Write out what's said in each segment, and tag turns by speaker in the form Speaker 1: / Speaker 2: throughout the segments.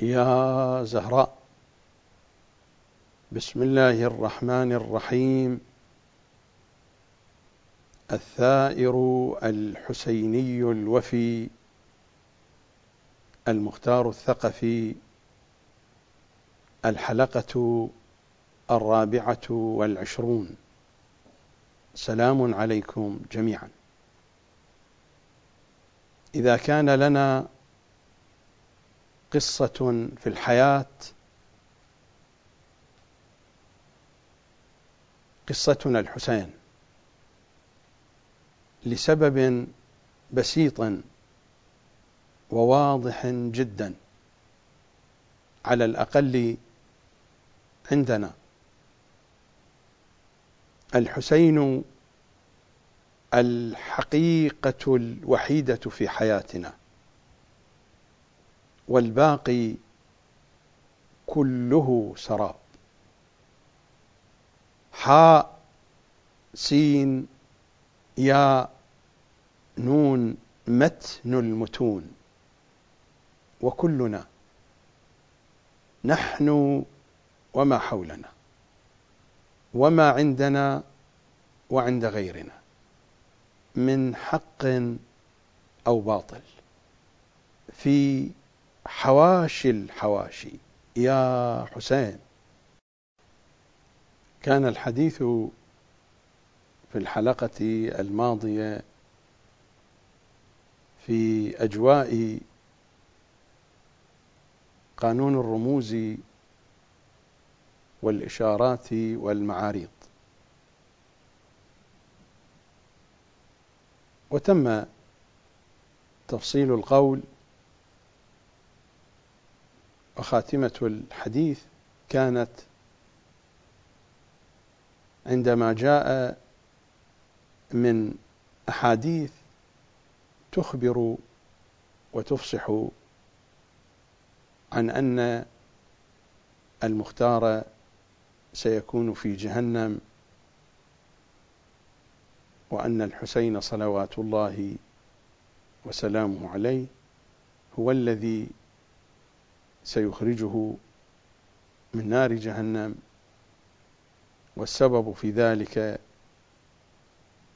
Speaker 1: يا زهراء بسم الله الرحمن الرحيم. الثائر الحسيني الوفي المختار الثقفي الحلقة الرابعة والعشرون. سلام عليكم جميعا. إذا كان لنا قصة في الحياة. قصتنا الحسين. لسبب بسيط وواضح جدا. على الأقل عندنا. الحسين الحقيقة الوحيدة في حياتنا. والباقي كله سراب. حاء سين يا نون متن المتون. وكلنا نحن وما حولنا وما عندنا وعند غيرنا من حق أو باطل. في حواشي الحواشي. يا حسين. كان الحديث في الحلقة الماضية في أجواء قانون الرموز والإشارات والمعاريض. وتم تفصيل القول وخاتمة الحديث كانت عندما جاء من أحاديث تخبر وتفصح عن أن المختار سيكون في جهنم وأن الحسين صلوات الله وسلامه عليه هو الذي سيخرجه من نار جهنم. والسبب في ذلك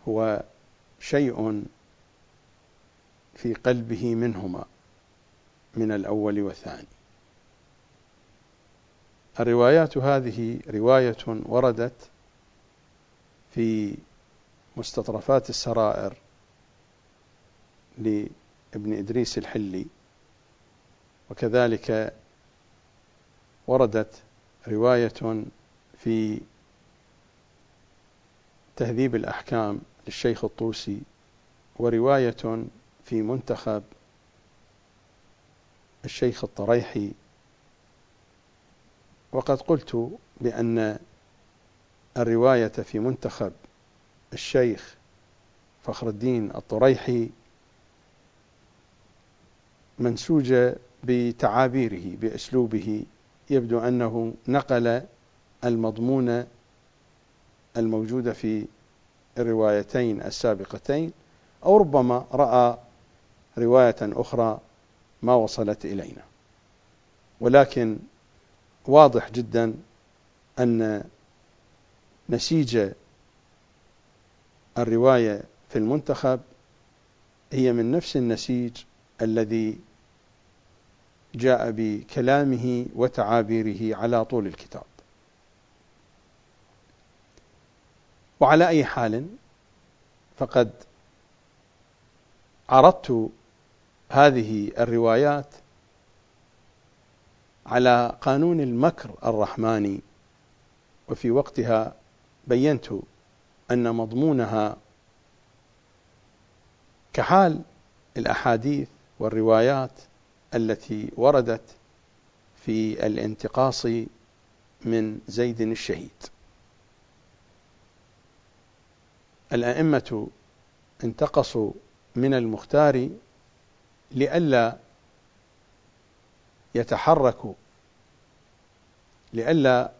Speaker 1: هو شيء في قلبه منهما من الأول والثاني. الروايات هذه رواية وردت في مستطرفات السرائر لابن إدريس الحلي وكذلك وردت رواية في تهذيب الأحكام للشيخ الطوسي ورواية في منتخب الشيخ الطريحي. وقد قلت بأن الرواية في منتخب الشيخ فخر الدين الطريحي منسوجة بتعابيره بأسلوبه يبدو أنه نقل المضمون الموجود في الروايتين السابقتين أو ربما رأى رواية أخرى ما وصلت إلينا. ولكن واضح جدا أن نسيج الرواية في المنتخب هي من نفس النسيج الذي جاء بكلامه وتعابيره على طول الكتاب. وعلى أي حال فقد عرضت هذه الروايات على قانون المكر الرحماني وفي وقتها بينت أن مضمونها كحال الأحاديث والروايات التي وردت في الانتقاص من زيد الشهيد. الأئمة انتقصوا من المختار لئلا يتحركوا لئلا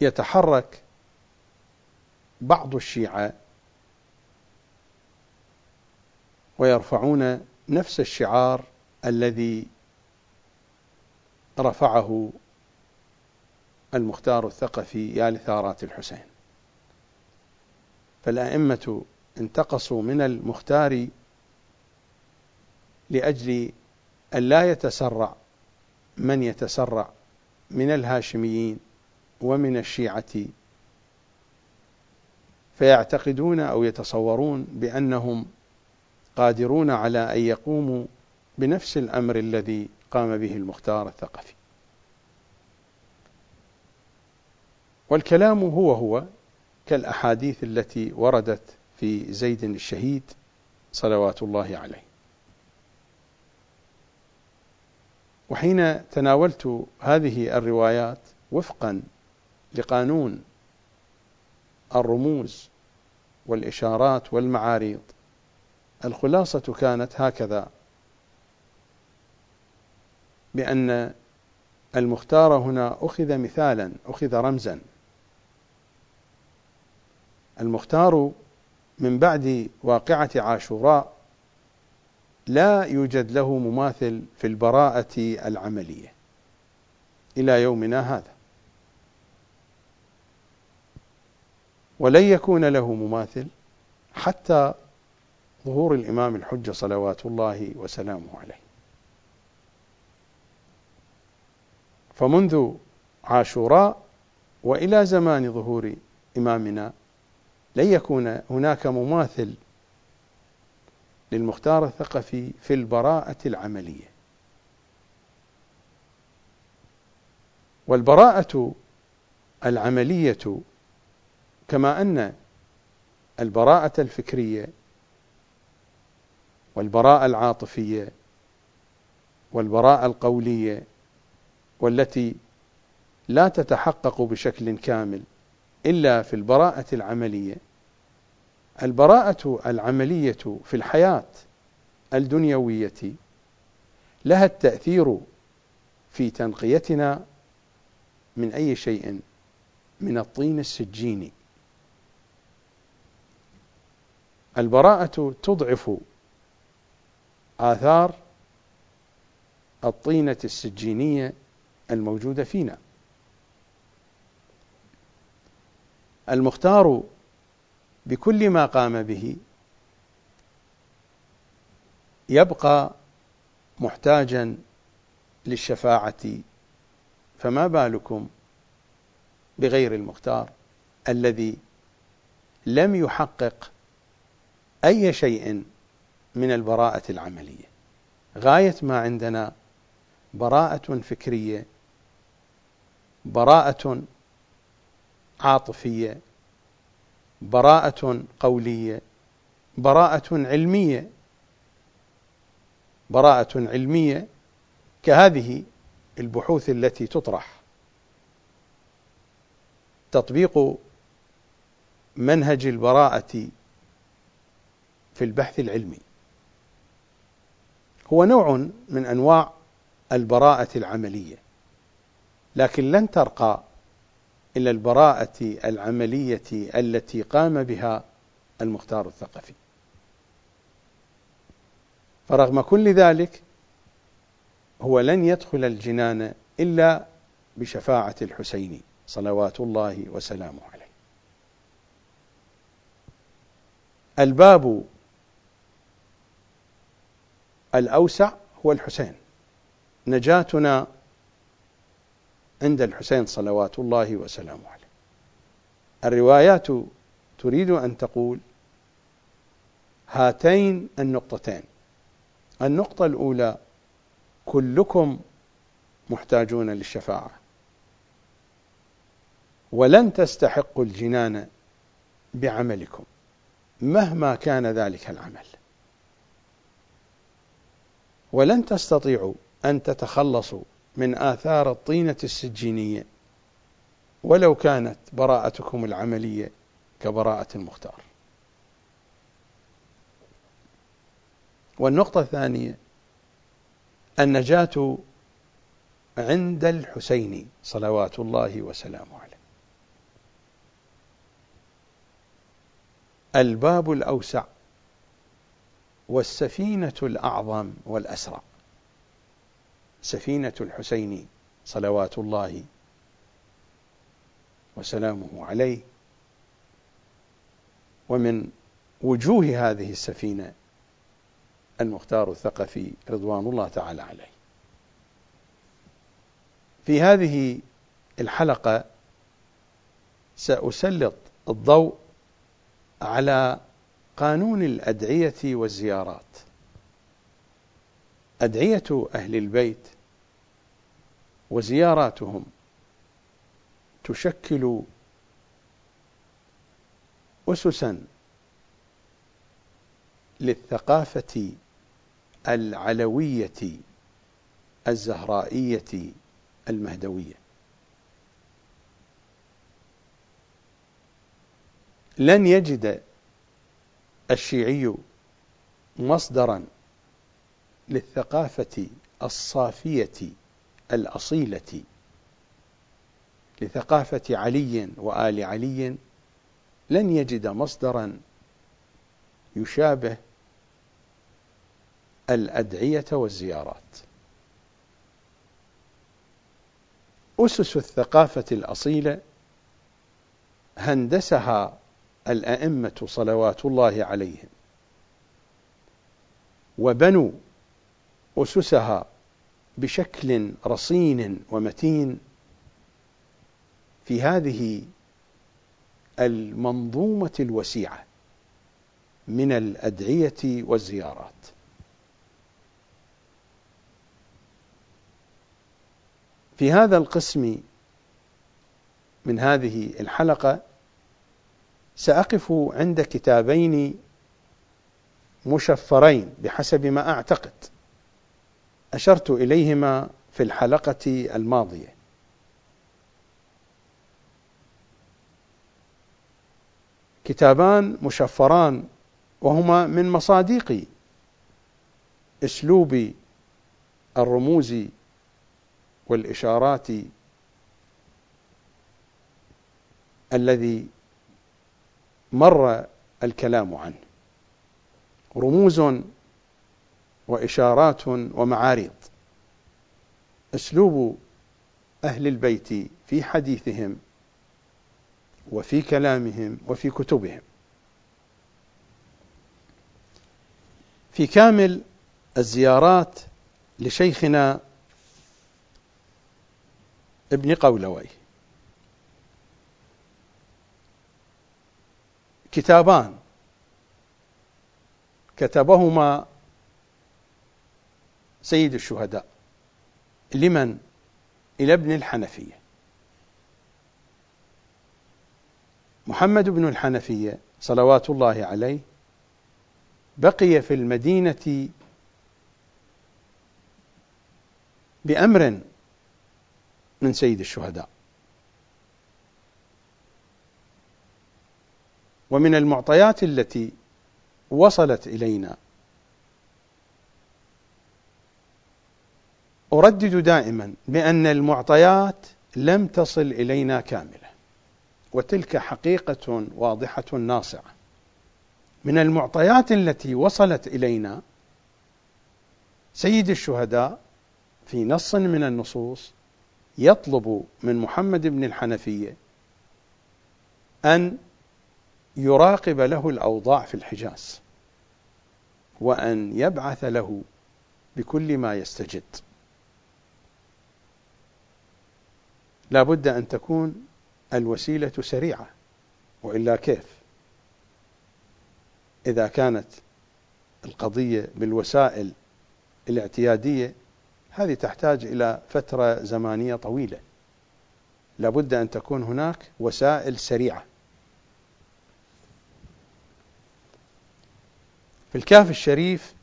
Speaker 1: يتحرك بعض الشيعة ويرفعون نفس الشعار الذي رفعه المختار الثقفي يا لثارات الحسين. فالأئمة انتقصوا من المختار لأجل أن لا يتسرع من يتسرع من الهاشميين ومن الشيعة. فيعتقدون أو يتصورون بأنهم قادرون على أن يقوموا بنفس الأمر الذي قام به المختار الثقفي. والكلام هو هو كالأحاديث التي وردت في زيد الشهيد صلوات الله عليه. وحين تناولت هذه الروايات وفقا لقانون الرموز والإشارات والمعاريض الخلاصة كانت هكذا بأن المختار هنا أخذ مثالا أخذ رمزا. المختار من بعد واقعة عاشوراء لا يوجد له مماثل في البراءة العملية إلى يومنا هذا. ولن يكون له مماثل حتى ظهور الإمام الحجة صلوات الله وسلامه عليه. فمنذ عاشوراء وإلى زمان ظهور إمامنا لن يكون هناك مماثل للمختار الثقفي في البراءة العملية. والبراءة العملية كما أن البراءة الفكرية والبراءة العاطفية والبراءة القولية والتي لا تتحقق بشكل كامل إلا في البراءة العملية. البراءة العملية في الحياة الدنيوية لها التأثير في تنقيتنا من أي شيء؟ من الطين السجيني البراءة تضعف آثار الطينة السجينية الموجودة فينا. المختار بكل ما قام به يبقى محتاجا للشفاعة. فما بالكم بغير المختار الذي لم يحقق أي شيء من البراءة العملية. غاية ما عندنا براءة فكرية براءة عاطفية براءة قولية براءة علمية. براءة علمية كهذه البحوث التي تطرح. تطبيق منهج البراءة في البحث العلمي. هو نوع من أنواع البراءة العملية. لكن لن ترقى إلى البراءة العملية التي قام بها المختار الثقفي. فرغم كل ذلك هو لن يدخل الجنان إلا بشفاعة الحسين صلوات الله وسلامه عليه. الباب الأوسع هو الحسين. نجاتنا عند الحسين صلوات الله وسلامه عليه. الروايات تريد أن تقول هاتين النقطتين. النقطة الأولى كلكم محتاجون للشفاعة. ولن تستحقوا الجنان بعملكم مهما كان ذلك العمل. ولن تستطيعوا أن تتخلصوا من آثار الطينة السجينية ولو كانت براءتكم العملية كبراءة المختار. والنقطة الثانية النجاة عند الحسين صلوات الله وسلامه عليه. الباب الأوسع والسفينة الأعظم والأسرع. سفينة الحسين صلوات الله وسلامه عليه. ومن وجوه هذه السفينة المختار الثقفي رضوان الله تعالى عليه. في هذه الحلقة سأسلط الضوء على قانون الأدعية والزيارات. أدعية أهل البيت وزياراتهم تشكل أسسا للثقافة العلوية الزهرائية المهدوية. لن يجد الشيعي مصدرا للثقافة الصافية الأصيلة لثقافة علي وآل علي لن يجد مصدرا يشابه الأدعية والزيارات. أسس الثقافة الأصيلة هندسها الأئمة صلوات الله عليهم وبنوا أسسها بشكل رصين ومتين في هذه المنظومة الوسيعة من الأدعية والزيارات. في هذا القسم من هذه الحلقة سأقف عند كتابين مشفرين بحسب ما أعتقد. أشرت إليهما في الحلقة الماضية. كتابان مشفران وهما من مصاديق أسلوب الرموز والإشارات الذي مر الكلام عنه. رموز وإشارات ومعاريض أسلوب أهل البيت في حديثهم وفي كلامهم وفي كتبهم. في كامل الزيارات لشيخنا ابن قولوي. كتابان كتبهما سيد الشهداء. لمن؟ إلى ابن الحنفية. محمد بن الحنفية صلوات الله عليه بقي في المدينة بأمر من سيد الشهداء. ومن المعطيات التي وصلت إلينا أردد دائما بأن المعطيات لم تصل إلينا كاملة وتلك حقيقة واضحة ناصعة من المعطيات التي وصلت إلينا سيد الشهداء في نص من النصوص يطلب من محمد بن الحنفية أن يراقب له الأوضاع في الحجاز وأن يبعث له بكل ما يستجد. لا بد أن تكون الوسيلة سريعة وإلا كيف؟ إذا كانت القضية بالوسائل الاعتيادية هذه تحتاج إلى فترة زمانية طويلة. لابد أن تكون هناك وسائل سريعة. في الكهف الشريف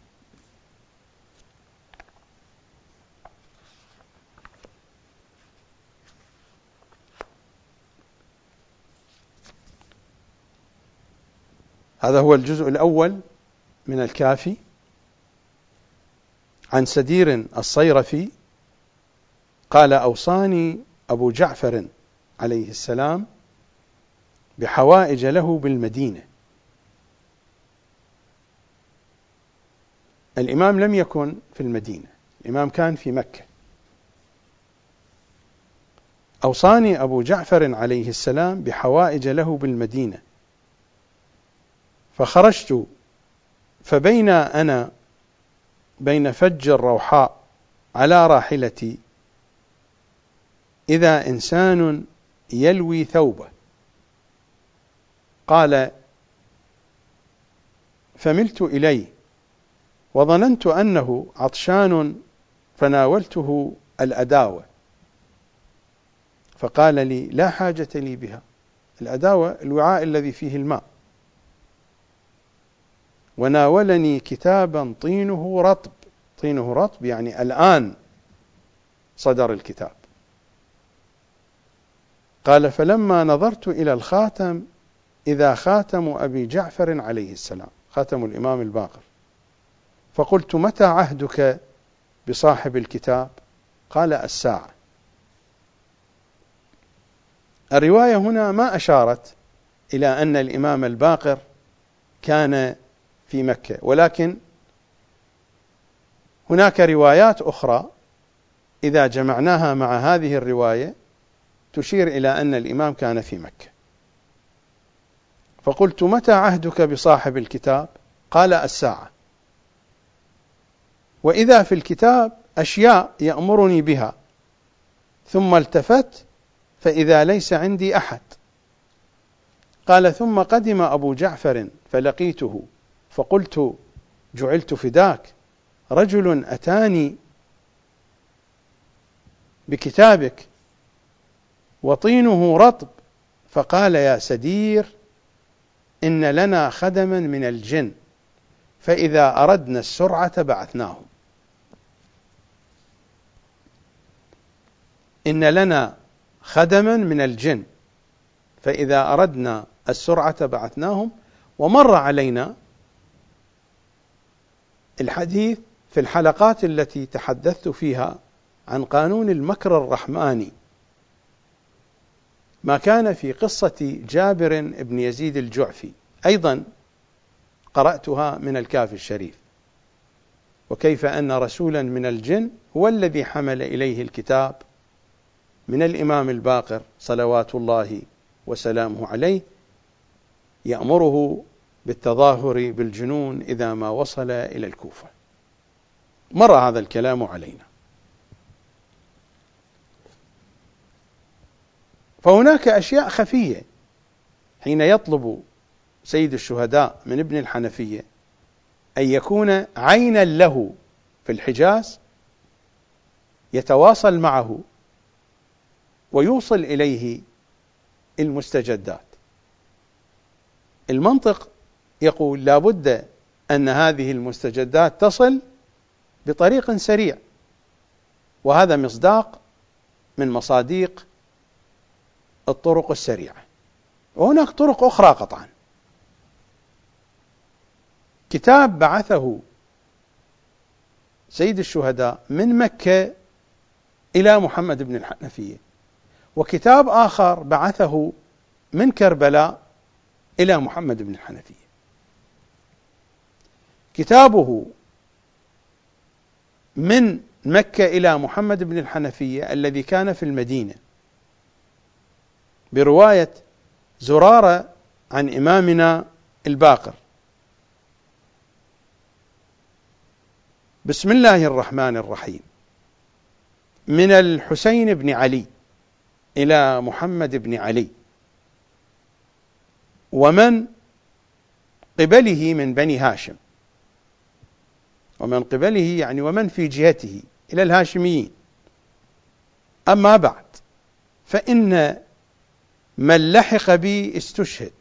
Speaker 1: هذا هو الجزء الأول من الكافي عن سدير الصيرفي قال أوصاني أبو جعفر عليه السلام بحوائج له بالمدينة. الإمام لم يكن في المدينة الإمام كان في مكة. أوصاني أبو جعفر عليه السلام بحوائج له بالمدينة. فخرجت فبين أنا بين فج الروحاء على راحلتي إذا إنسان يلوي ثوبه. قال فملت إليه وظننت أنه عطشان فناولته الأداوة. فقال لي لا حاجة لي بها. الأداوة الوعاء الذي فيه الماء. وناولني كتابا طينه رطب. طينه رطب يعني الآن صدر الكتاب. قال فلما نظرت إلى الخاتم إذا خاتم أبي جعفر عليه السلام خاتم الإمام الباقر فقلت متى عهدك بصاحب الكتاب؟ قال الساعة. الرواية هنا ما أشارت إلى أن الإمام الباقر كان في مكة. ولكن هناك روايات أخرى إذا جمعناها مع هذه الرواية تشير إلى أن الإمام كان في مكة. فقلت متى عهدك بصاحب الكتاب؟ قال الساعة. وإذا في الكتاب أشياء يأمرني بها. ثم التفت فإذا ليس عندي أحد. قال ثم قدم أبو جعفر فلقيته. فقلت جعلت فداك. رجل أتاني بكتابك وطينه رطب فقال يا سدير إن لنا خدما من الجن فإذا أردنا السرعة بعثناهم إن لنا خدما من الجن فإذا أردنا السرعة بعثناهم ومر علينا الحديث في الحلقات التي تحدثت فيها عن قانون المكر الرحماني. ما كان في قصة جابر بن يزيد الجعفي. أيضا قرأتها من الكافي الشريف. وكيف أن رسولا من الجن هو الذي حمل إليه الكتاب من الإمام الباقر صلوات الله وسلامه عليه يأمره بالتظاهر بالجنون إذا ما وصل إلى الكوفة. مر هذا الكلام علينا. فهناك أشياء خفية حين يطلب سيد الشهداء من ابن الحنفية أن يكون عينا له في الحجاز يتواصل معه ويوصل إليه المستجدات. المنطق يقول لا بد أن هذه المستجدات تصل بطريق سريع وهذا مصداق من مصاديق الطرق السريعة. وهناك طرق أخرى قطعا. كتاب بعثه سيد الشهداء من مكة إلى محمد بن الحنفية وكتاب آخر بعثه من كربلاء إلى محمد بن الحنفية. كتابه من مكة إلى محمد بن الحنفية الذي كان في المدينة. برواية زرارة عن إمامنا الباقر. بسم الله الرحمن الرحيم. من الحسين بن علي إلى محمد بن علي. ومن قبله من بني هاشم. ومن قبله يعني ومن في جهته إلى الهاشميين. أما بعد فإن من لحق بي استشهد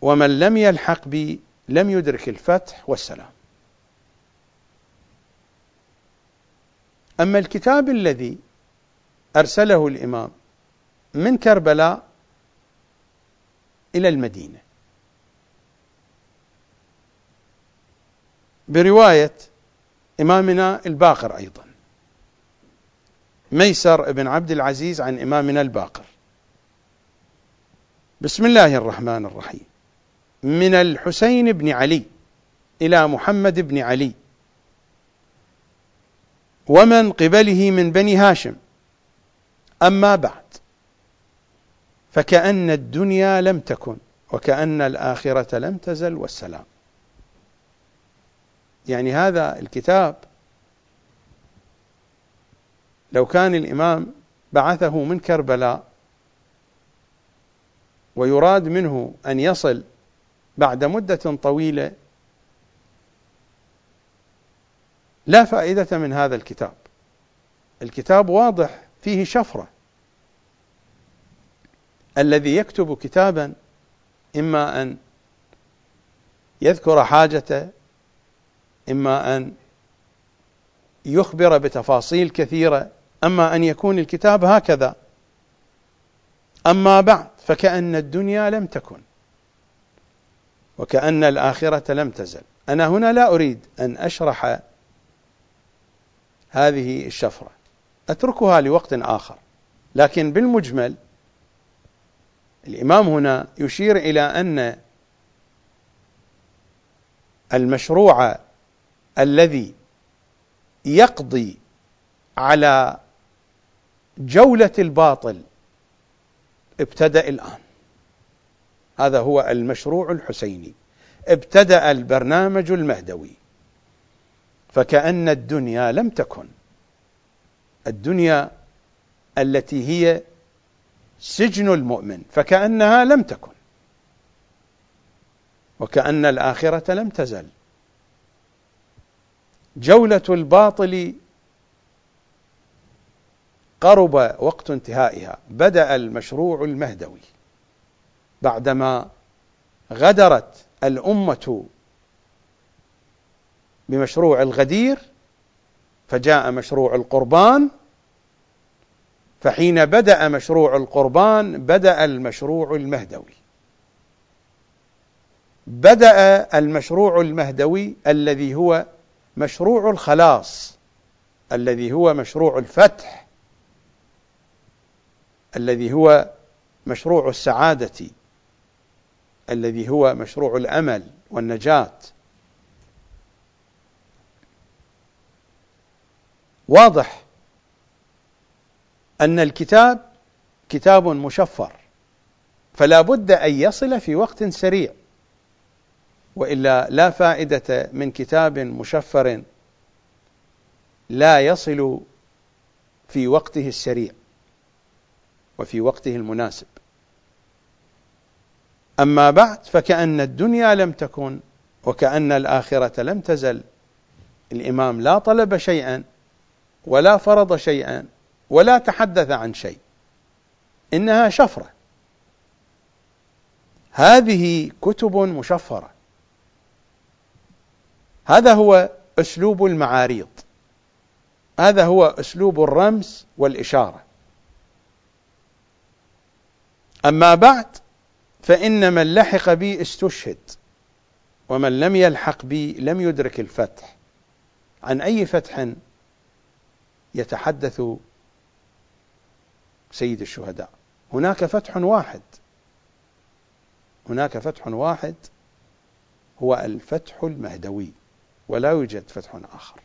Speaker 1: ومن لم يلحق بي لم يدرك الفتح والسلام. أما الكتاب الذي أرسله الإمام من كربلاء إلى المدينة برواية إمامنا الباقر أيضا. ميسر بن عبد العزيز عن إمامنا الباقر. بسم الله الرحمن الرحيم. من الحسين بن علي إلى محمد بن علي. ومن قبله من بني هاشم. أما بعد. فكأن الدنيا لم تكن وكأن الآخرة لم تزل والسلام. يعني هذا الكتاب لو كان الإمام بعثه من كربلاء ويراد منه أن يصل بعد مدة طويلة لا فائدة من هذا الكتاب. الكتاب واضح فيه شفرة. الذي يكتب كتابا إما أن يذكر حاجته إما أن يخبر بتفاصيل كثيرة أما أن يكون الكتاب هكذا. أما بعد فكأن الدنيا لم تكن وكأن الآخرة لم تزل. أنا هنا لا أريد أن أشرح هذه الشفرة. أتركها لوقت آخر. لكن بالمجمل الإمام هنا يشير إلى أن المشروع يقضي على جولة الباطل ابتدأ الآن. هذا هو المشروع الحسيني. ابتدأ البرنامج المهدوي. فكأن الدنيا لم تكن. الدنيا التي هي سجن المؤمن فكأنها لم تكن. وكأن الآخرة لم تزل. جولة الباطل قرب وقت انتهائها. بدأ المشروع المهدوي بعدما غدرت الأمة بمشروع الغدير فجاء مشروع القربان فحين بدأ مشروع القربان بدأ المشروع المهدوي. بدأ المشروع المهدوي الذي هو مشروع الخلاص الذي هو مشروع الفتح الذي هو مشروع السعادة الذي هو مشروع الأمل والنجاة. واضح أن الكتاب كتاب مشفر فلا بد أن يصل في وقت سريع. وإلا لا فائدة من كتاب مشفر لا يصل في وقته السريع وفي وقته المناسب. أما بعد فكأن الدنيا لم تكن وكأن الآخرة لم تزل. الإمام لا طلب شيئا ولا فرض شيئا ولا تحدث عن شيء. إنها شفرة. هذه كتب مشفرة. هذا هو أسلوب المعاريض. هذا هو أسلوب الرمز والإشارة. أما بعد فإن من لحق بي استشهد ومن لم يلحق بي لم يدرك الفتح. عن أي فتح يتحدث سيد الشهداء؟ هناك فتح واحد. هناك فتح واحد هو الفتح المهدوي. ولا يوجد فتح آخر.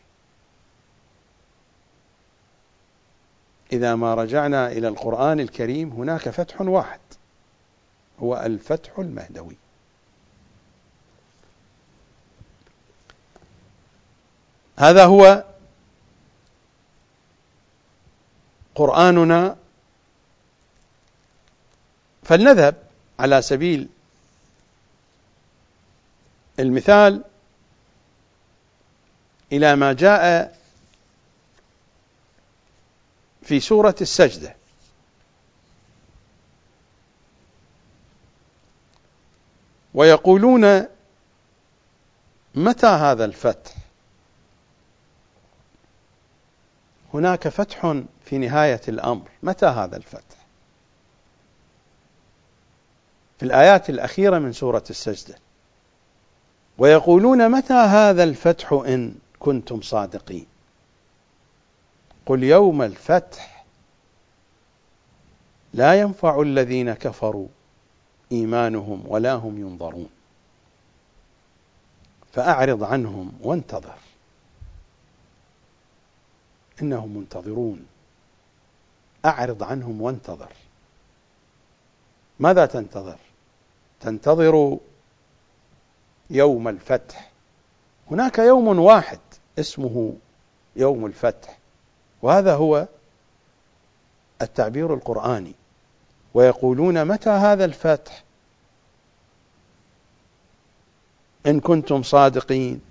Speaker 1: إذا ما رجعنا إلى القرآن الكريم هناك فتح واحد هو الفتح المهدوي. هذا هو قرآننا. فلنذهب على سبيل المثال إلى ما جاء في سورة السجدة. ويقولون متى هذا الفتح؟ هناك فتح في نهاية الأمر. متى هذا الفتح؟ في الآيات الأخيرة من سورة السجدة. ويقولون متى هذا الفتح إن؟ كنتم صادقين. قل يوم الفتح لا ينفع الذين كفروا إيمانهم ولا هم ينظرون. فأعرض عنهم وانتظر. إنهم منتظرون. أعرض عنهم وانتظر. ماذا تنتظر؟ تنتظر يوم الفتح. هناك يوم واحد. اسمه يوم الفتح. وهذا هو التعبير القرآني. ويقولون متى هذا الفتح؟ إن كنتم صادقين.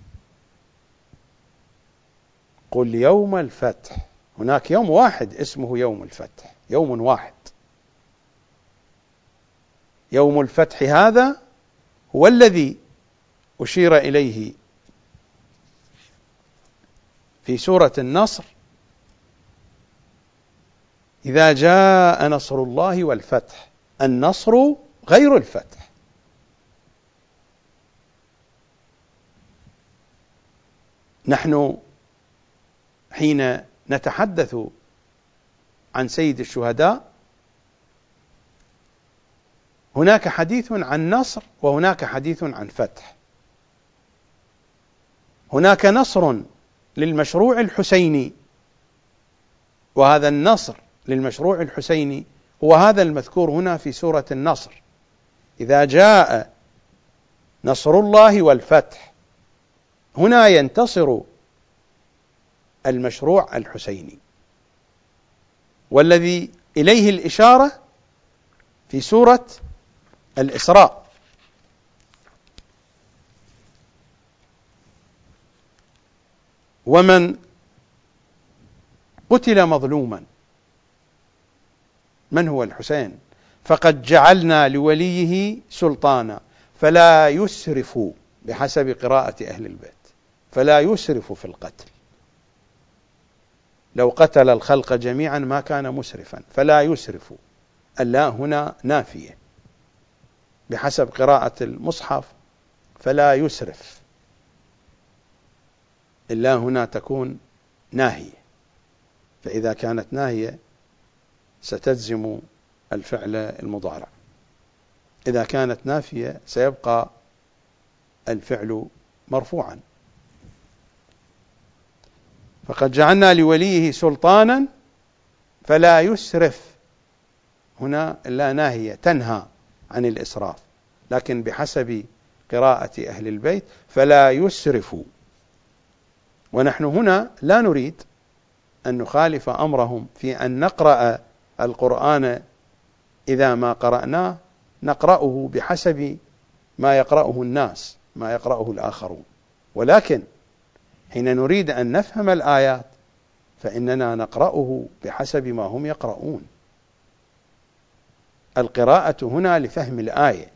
Speaker 1: قل يوم الفتح. هناك يوم واحد اسمه يوم الفتح. يوم واحد. يوم الفتح هذا هو الذي أشير إليه في سورة النصر. إذا جاء نصر الله والفتح النصر غير الفتح. نحن حين نتحدث عن سيد الشهداء هناك حديث عن نصر وهناك حديث عن فتح. هناك نصر للمشروع الحسيني. وهذا النصر للمشروع الحسيني هو هذا المذكور هنا في سورة النصر. إذا جاء نصر الله والفتح هنا ينتصر المشروع الحسيني. والذي إليه الإشارة في سورة الإسراء. ومن قتل مظلوما. من هو الحسين؟ فقد جعلنا لوليه سلطانا. فلا يسرف بحسب قراءة أهل البيت. فلا يسرف في القتل. لو قتل الخلق جميعا ما كان مسرفا. فلا يسرف. اللا هنا نافية. بحسب قراءة المصحف فلا يسرف. إلا هنا تكون ناهية. فإذا كانت ناهية ستجزم الفعل المضارع. إذا كانت نافية سيبقى الفعل مرفوعا. فقد جعلنا لوليه سلطانا فلا يسرف. هنا لا ناهية تنهى عن الإسراف. لكن بحسب قراءة أهل البيت فلا يسرف. ونحن هنا لا نريد أن نخالف أمرهم في أن نقرأ القرآن إذا ما قرأناه نقرأه بحسب ما يقرأه الناس ما يقرأه الآخرون. ولكن حين نريد أن نفهم الآيات فإننا نقرأه بحسب ما هم يقرؤون. القراءة هنا لفهم الآية.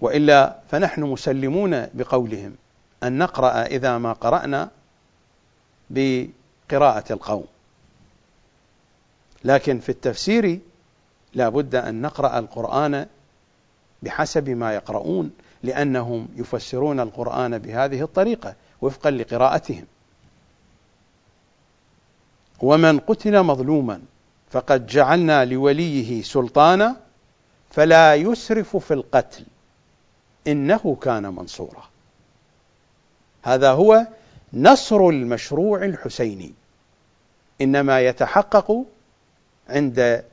Speaker 1: وإلا فنحن مسلمون بقولهم أن نقرأ إذا ما قرأنا بقراءة القوم. لكن في التفسير لا بد أن نقرأ القرآن بحسب ما يقرؤون لأنهم يفسرون القرآن بهذه الطريقة وفقا لقراءتهم. ومن قتل مظلوما فقد جعلنا لوليه سلطانا فلا يسرف في القتل. إنه كان منصورا. هذا هو نصر المشروع الحسيني. إنما يتحقق عند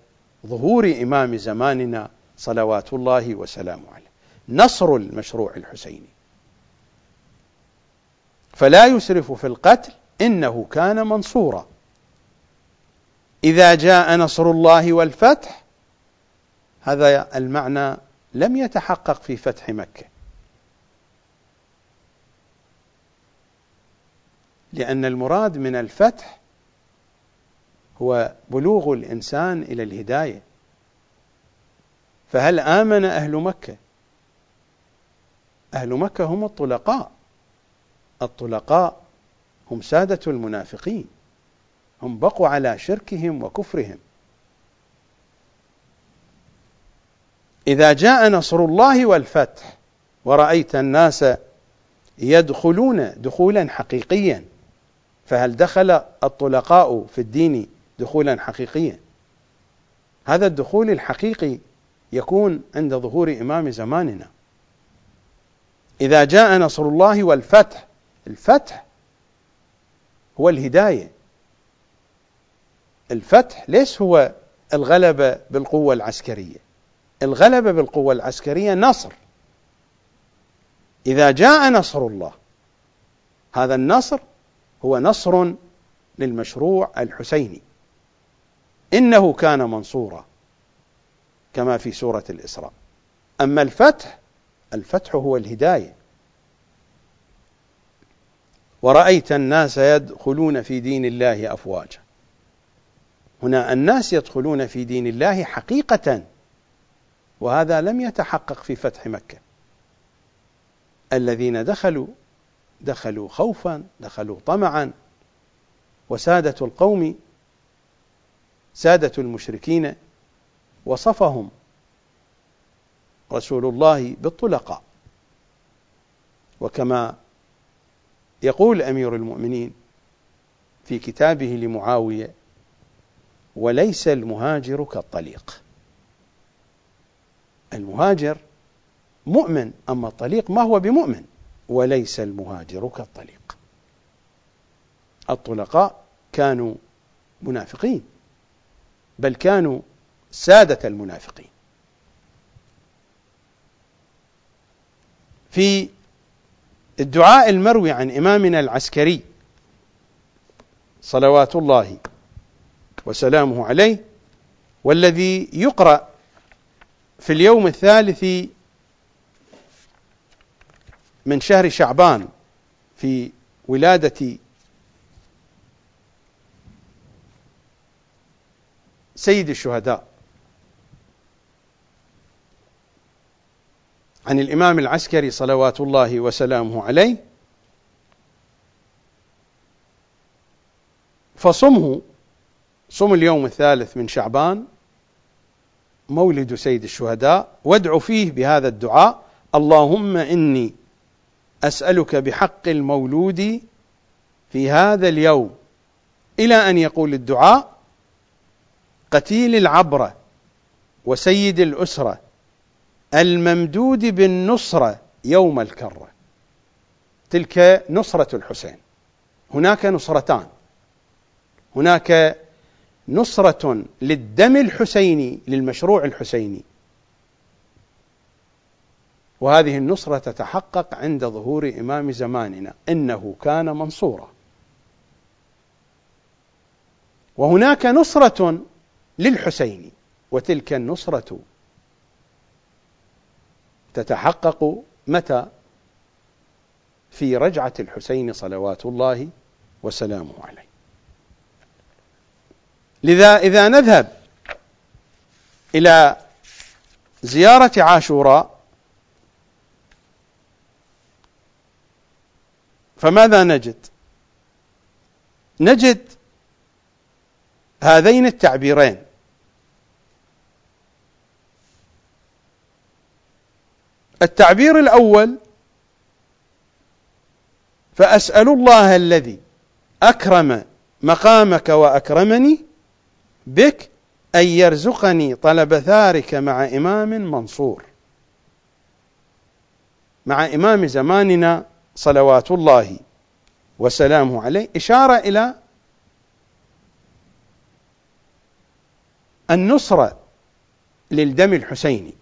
Speaker 1: ظهور إمام زماننا صلوات الله وسلامه عليه. نصر المشروع الحسيني. فلا يسرف في القتل إنه كان منصورا. إذا جاء نصر الله والفتح هذا المعنى لم يتحقق في فتح مكة. لأن المراد من الفتح هو بلوغ الإنسان إلى الهداية. فهل آمن أهل مكة؟ أهل مكة هم الطلقاء. الطلقاء هم سادة المنافقين. هم بقوا على شركهم وكفرهم. إذا جاء نصر الله والفتح ورأيت الناس يدخلون دخولا حقيقيا فهل دخل الطلقاء في الدين دخولا حقيقيا؟ هذا الدخول الحقيقي يكون عند ظهور إمام زماننا. إذا جاء نصر الله والفتح الفتح هو الهداية. الفتح ليس هو الغلبة بالقوة العسكرية؟ الغلبة بالقوة العسكرية نصر. إذا جاء نصر الله هذا النصر هو نصر للمشروع الحسيني. إنه كان منصورا كما في سورة الإسراء. أما الفتح الفتح هو الهداية. ورأيت الناس يدخلون في دين الله أفواجا. هنا الناس يدخلون في دين الله حقيقة. وهذا لم يتحقق في فتح مكة. الذين دخلوا دخلوا خوفا دخلوا طمعا وسادة القوم سادة المشركين وصفهم رسول الله بالطلقاء. وكما يقول أمير المؤمنين في كتابه لمعاوية وليس المهاجر كالطليق. المهاجر مؤمن أما الطليق ما هو بمؤمن؟ وليس المهاجر كالطليق. الطلقاء كانوا منافقين بل كانوا سادة المنافقين. في الدعاء المروي عن إمامنا العسكري صلوات الله وسلامه عليه والذي يقرأ في اليوم الثالث من شهر شعبان في ولادة سيد الشهداء. عن الإمام العسكري صلوات الله وسلامه عليه. فصمه صم اليوم الثالث من شعبان مولد سيد الشهداء وادع فيه بهذا الدعاء اللهم إني أسألك بحق المولود في هذا اليوم. إلى أن يقول الدعاء قتيل العبرة وسيد الأسرة الممدود بالنصرة يوم الكرة تلك نصرة الحسين. هناك نصرتان. هناك نصرة للدم الحسيني للمشروع الحسيني. وهذه النصرة تتحقق عند ظهور إمام زماننا إنه كان منصورا. وهناك نصرة للحسين وتلك النصرة تتحقق متى؟ في رجعة الحسين صلوات الله وسلامه عليه. لذا إذا نذهب إلى زيارة عاشوراء فماذا نجد؟ نجد هذين التعبيرين التعبير الأول فأسأل الله الذي أكرم مقامك وأكرمني بك أن يرزقني طلب ثارك مع إمام منصور. مع إمام زماننا صلوات الله وسلامه عليه إشارة إلى النصرة للدم الحسيني.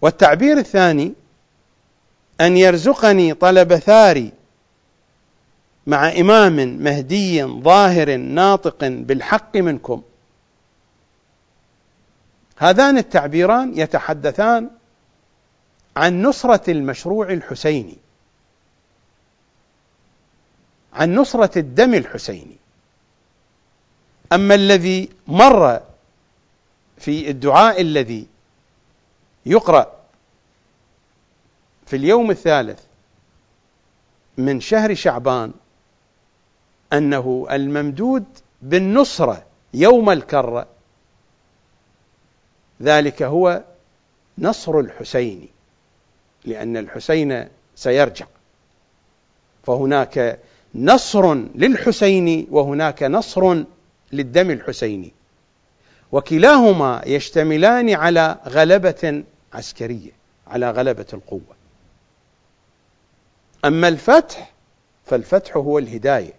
Speaker 1: والتعبير الثاني أن يرزقني طلب ثاري مع إمام مهدي ظاهر ناطق بالحق منكم. هذان التعبيران يتحدثان عن نصرة المشروع الحسيني عن نصرة الدم الحسيني. أما الذي مر في الدعاء الذي يقرأ في اليوم الثالث من شهر شعبان أنه الممدود بالنصرة يوم الكرة. ذلك هو نصر الحسين لأن الحسين سيرجع. فهناك نصر للحسين وهناك نصر للدم الحسيني. وكلاهما يشتملان على غلبة عسكرية على غلبة القوة. أما الفتح فالفتح هو الهداية.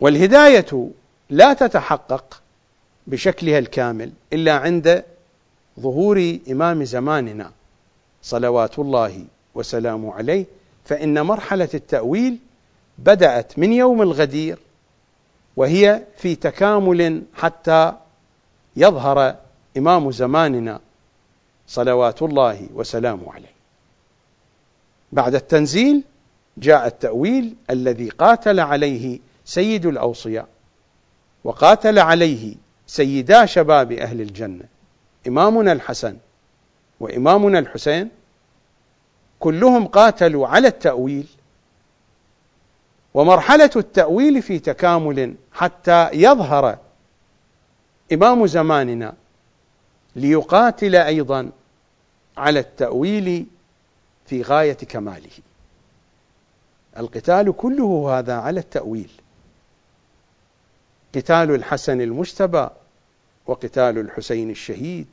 Speaker 1: والهداية لا تتحقق بشكلها الكامل إلا عند ظهور إمام زماننا صلوات الله وسلامه عليه فإن مرحلة التأويل بدأت من يوم الغدير وهي في تكامل حتى يظهر إمام زماننا صلوات الله وسلامه عليه. بعد التنزيل جاء التأويل الذي قاتل عليه سيد الأوصياء وقاتل عليه سيدا شباب أهل الجنة إمامنا الحسن وإمامنا الحسين كلهم قاتلوا على التأويل. ومرحلة التأويل في تكامل حتى يظهر إمام زماننا ليقاتل أيضا على التأويل في غاية كماله. القتال كله هذا على التأويل. قتال الحسن المجتبى وقتال الحسين الشهيد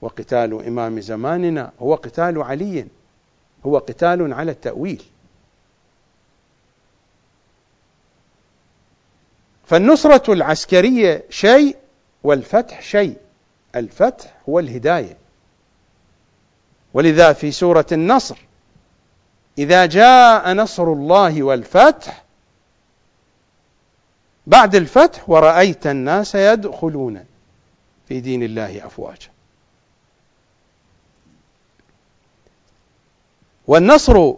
Speaker 1: وقتال إمام زماننا هو قتال علي هو قتال على التأويل. فالنصرة العسكرية شيء والفتح شيء. الفتح هو الهداية. ولذا في سورة النصر إذا جاء نصر الله والفتح بعد الفتح ورأيت الناس يدخلون في دين الله أفواجا. والنصر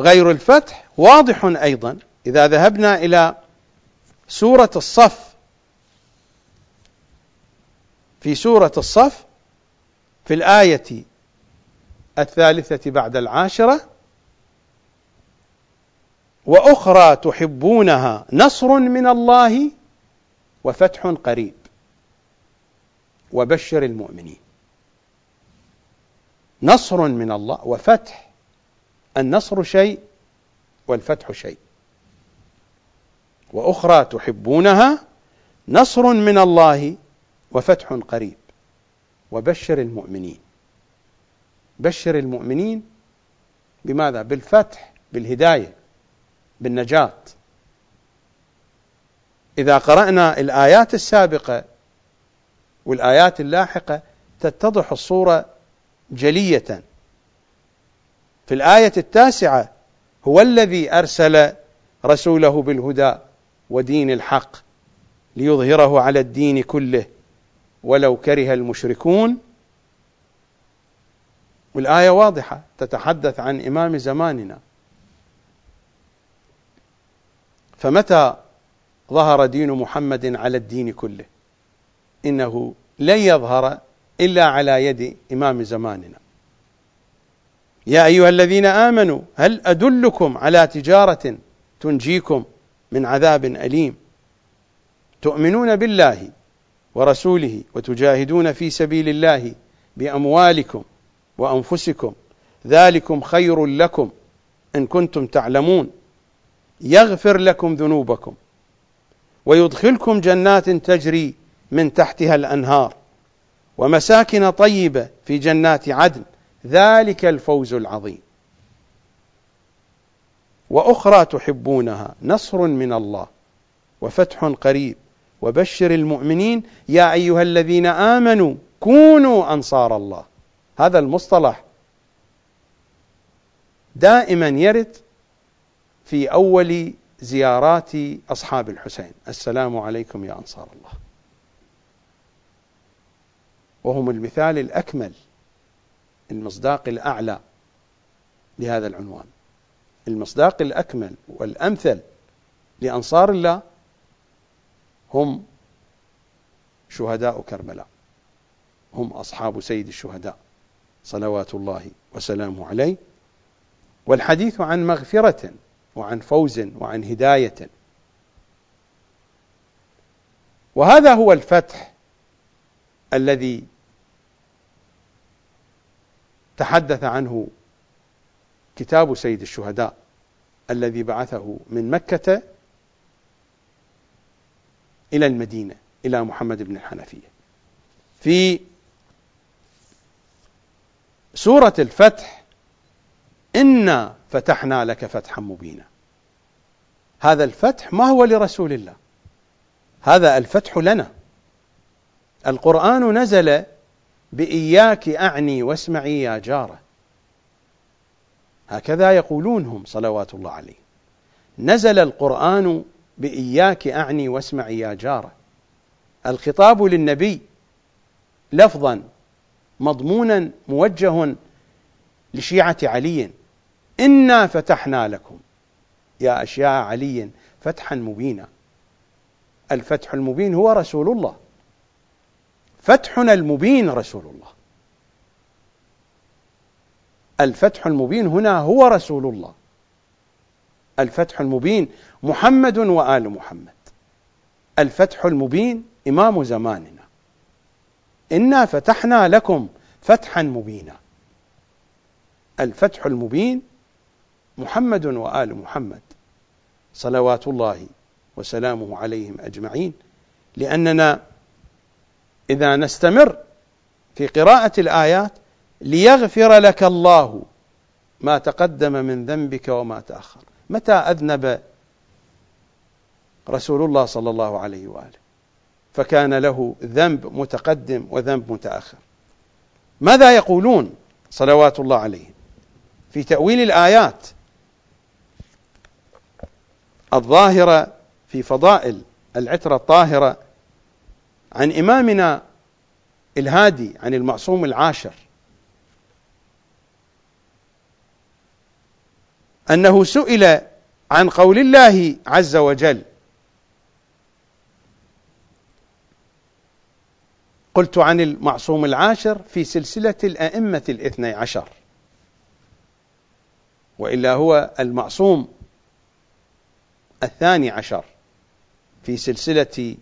Speaker 1: غير الفتح واضح أيضا إذا ذهبنا إلى سورة الصف في سورة الصف في الآية الثالثة بعد العاشرة وأخرى تحبونها نصر من الله وفتح قريب وبشر المؤمنين. نصر من الله وفتح النصر شيء والفتح شيء. وأخرى تحبونها نصر من الله وفتح قريب. وبشر المؤمنين. بشر المؤمنين بماذا؟ بالفتح بالهداية بالنجاة. إذا قرأنا الآيات السابقة والآيات اللاحقة تتضح الصورة جلية. في الآية التاسعة هو الذي أرسل رسوله بالهدى ودين الحق ليظهره على الدين كله. ولو كره المشركون. والآية واضحة تتحدث عن إمام زماننا. فمتى ظهر دين محمد على الدين كله؟ إنه لن يظهر إلا على يد إمام زماننا. يا أيها الذين آمنوا هل أدلكم على تجارة تنجيكم من عذاب أليم؟ تؤمنون بالله؟ ورسوله وتجاهدون في سبيل الله بأموالكم وأنفسكم ذلكم خير لكم إن كنتم تعلمون يغفر لكم ذنوبكم ويدخلكم جنات تجري من تحتها الأنهار ومساكن طيبة في جنات عدن ذلك الفوز العظيم وأخرى تحبونها نصر من الله وفتح قريب وبشر المؤمنين يا أيها الذين آمنوا كونوا أنصار الله. هذا المصطلح دائما يرد في أول زيارات أصحاب الحسين. السلام عليكم يا أنصار الله. وهم المثال الأكمل المصداق الأعلى لهذا العنوان. المصداق الأكمل والأمثل لأنصار الله هم شهداء كربلاء. هم أصحاب سيد الشهداء. صلوات الله وسلامه عليه. والحديث عن مغفرة وعن فوز وعن هداية. وهذا هو الفتح الذي تحدث عنه كتاب سيد الشهداء الذي بعثه من مكة إلى المدينة إلى محمد بن الحنفية. في سورة الفتح إنا فتحنا لك فتحا مبينا. هذا الفتح ما هو لرسول الله؟ هذا الفتح لنا. القرآن نزل بإياك أعني واسمعي يا جارة. هكذا يقولون هم صلوات الله عليه نزل القرآن بإياك أعني واسمعي يا جارة. الخطاب للنبي لفظا مضمونا موجه لشيعة علي. إنا فتحنا لكم. يا أشياء علي فتحا مبينا. الفتح المبين هو رسول الله. فتحنا المبين رسول الله. الفتح المبين هنا هو رسول الله. الفتح المبين محمد وآل محمد. الفتح المبين إمام زماننا. إنا فتحنا لكم فتحا مبينا. الفتح المبين محمد وآل محمد. صلوات الله وسلامه عليهم أجمعين. لأننا إذا نستمر في قراءة الآيات ليغفر لك الله ما تقدم من ذنبك وما تأخر. متى أذنب رسول الله صلى الله عليه وآله. فكان له ذنب متقدم وذنب متأخر. ماذا يقولون صلوات الله عليهم في تأويل الآيات الظاهرة في فضائل العترة الطاهرة عن إمامنا الهادي عن المعصوم العاشر. أنه سئل عن قول الله عز وجل قلت عن المعصوم العاشر في سلسلة الأئمة الاثني عشر. وإلا هو المعصوم الثاني عشر في سلسلة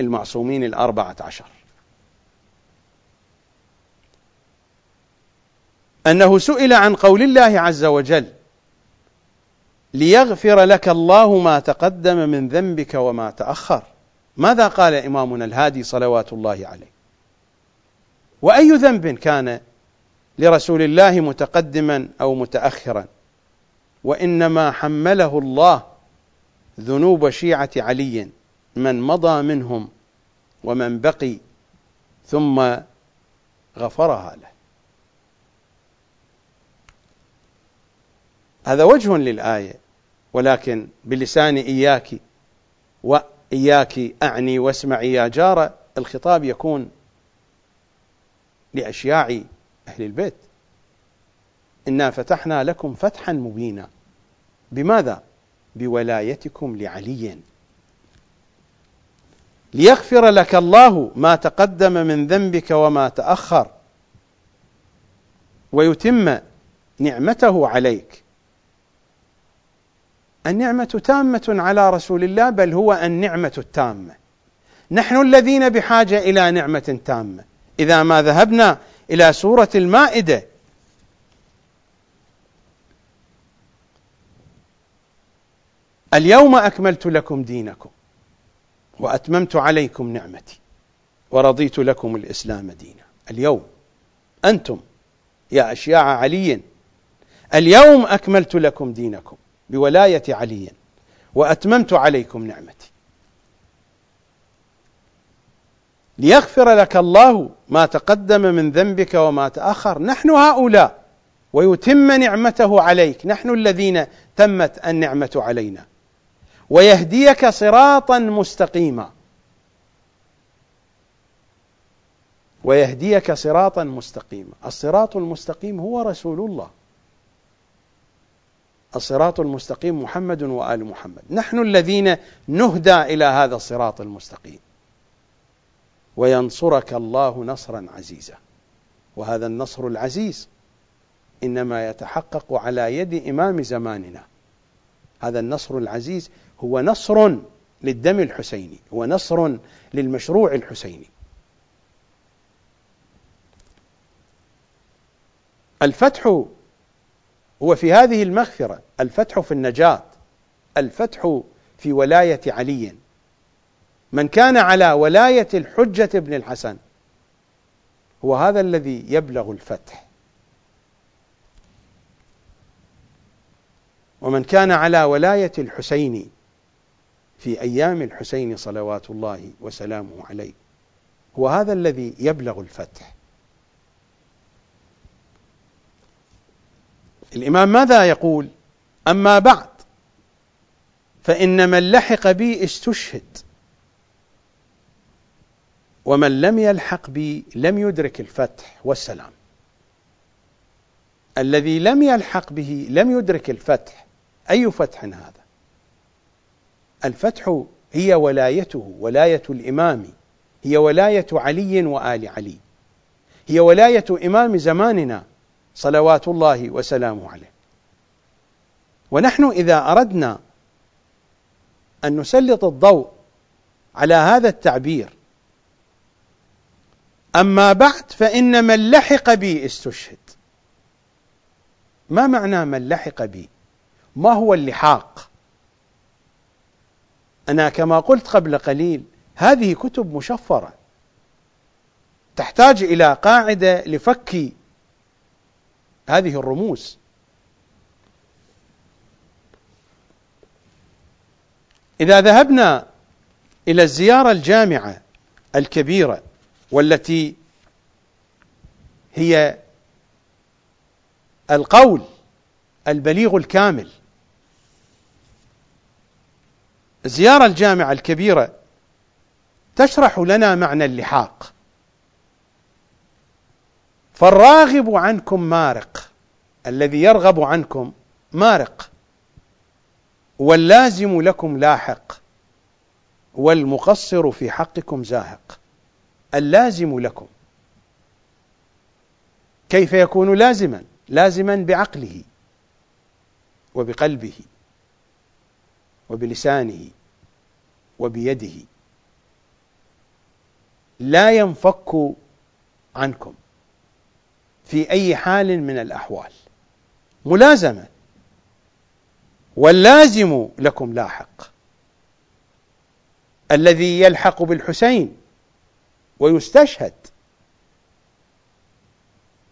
Speaker 1: المعصومين الأربعة عشر. أنه سئل عن قول الله عز وجل ليغفر لك الله ما تقدم من ذنبك وما تأخر ماذا قال إمامنا الهادي صلوات الله عليه؟ وأي ذنب كان لرسول الله متقدما أو متأخرا؟ وإنما حمله الله ذنوب شيعة علي من مضى منهم ومن بقي ثم غفرها له. هذا وجه للآية ولكن بلسان إياك وإياك أعني واسمعي يا جار الخطاب يكون لأشياع أهل البيت. إنا فتحنا لكم فتحا مبينا. بماذا؟ بولايتكم لعلي. ليغفر لك الله ما تقدم من ذنبك وما تأخر ويتم نعمته عليك. النعمة تامة على رسول الله بل هو النعمة التامة. نحن الذين بحاجة إلى نعمة تامة. إذا ما ذهبنا إلى سورة المائدة. اليوم أكملت لكم دينكم وأتممت عليكم نعمتي ورضيت لكم الإسلام دينا. اليوم أنتم يا أشياع علي اليوم أكملت لكم دينكم بولاية علي. وأتممت عليكم نعمتي. ليغفر لك الله ما تقدم من ذنبك وما تأخر. نحن هؤلاء ويتم نعمته عليك. نحن الذين تمت النعمة علينا. ويهديك صراطا مستقيما. ويهديك صراطا مستقيما. الصراط المستقيم هو رسول الله. الصراط المستقيم محمد وآل محمد. نحن الذين نهدى إلى هذا الصراط المستقيم. وينصرك الله نصرا عزيزا. وهذا النصر العزيز إنما يتحقق على يد إمام زماننا. هذا النصر العزيز هو نصر للدم الحسيني هو نصر للمشروع الحسيني. الفتح هو في هذه المغفرة الفتح في النجاة الفتح في ولاية علي. من كان على ولاية الحجة ابن الحسن هو هذا الذي يبلغ الفتح. ومن كان على ولاية الحسين في أيام الحسين صلوات الله وسلامه عليه هو هذا الذي يبلغ الفتح. الإمام ماذا يقول؟ أما بعد فإن من لحق بي استشهد ومن لم يلحق بي لم يدرك الفتح والسلام. الذي لم يلحق به لم يدرك الفتح أي فتح هذا؟ الفتح هي ولايته ولاية الإمام هي ولاية علي وآل علي. هي ولاية إمام زماننا صلوات الله وسلامه عليه. ونحن إذا أردنا أن نسلط الضوء على هذا التعبير أما بعد فإن من لحق بي استشهد. ما معنى من لحق بي؟ ما هو اللحاق؟ أنا كما قلت قبل قليل هذه كتب مشفرة تحتاج إلى قاعدة لفك هذه الرموز. إذا ذهبنا إلى الزيارة الجامعة الكبيرة والتي هي القول البليغ الكامل الزيارة الجامعة الكبيرة تشرح لنا معنى اللحاق. فالراغب عنكم مارق. الذي يرغب عنكم مارق. واللازم لكم لاحق. والمقصر في حقكم زاهق. اللازم لكم. كيف يكون لازما؟ لازما بعقله وبقلبه وبلسانه وبيده. لا ينفك عنكم. في أي حال من الأحوال. ملازمة. واللازم لكم لاحق الذي يلحق بالحسين ويستشهد.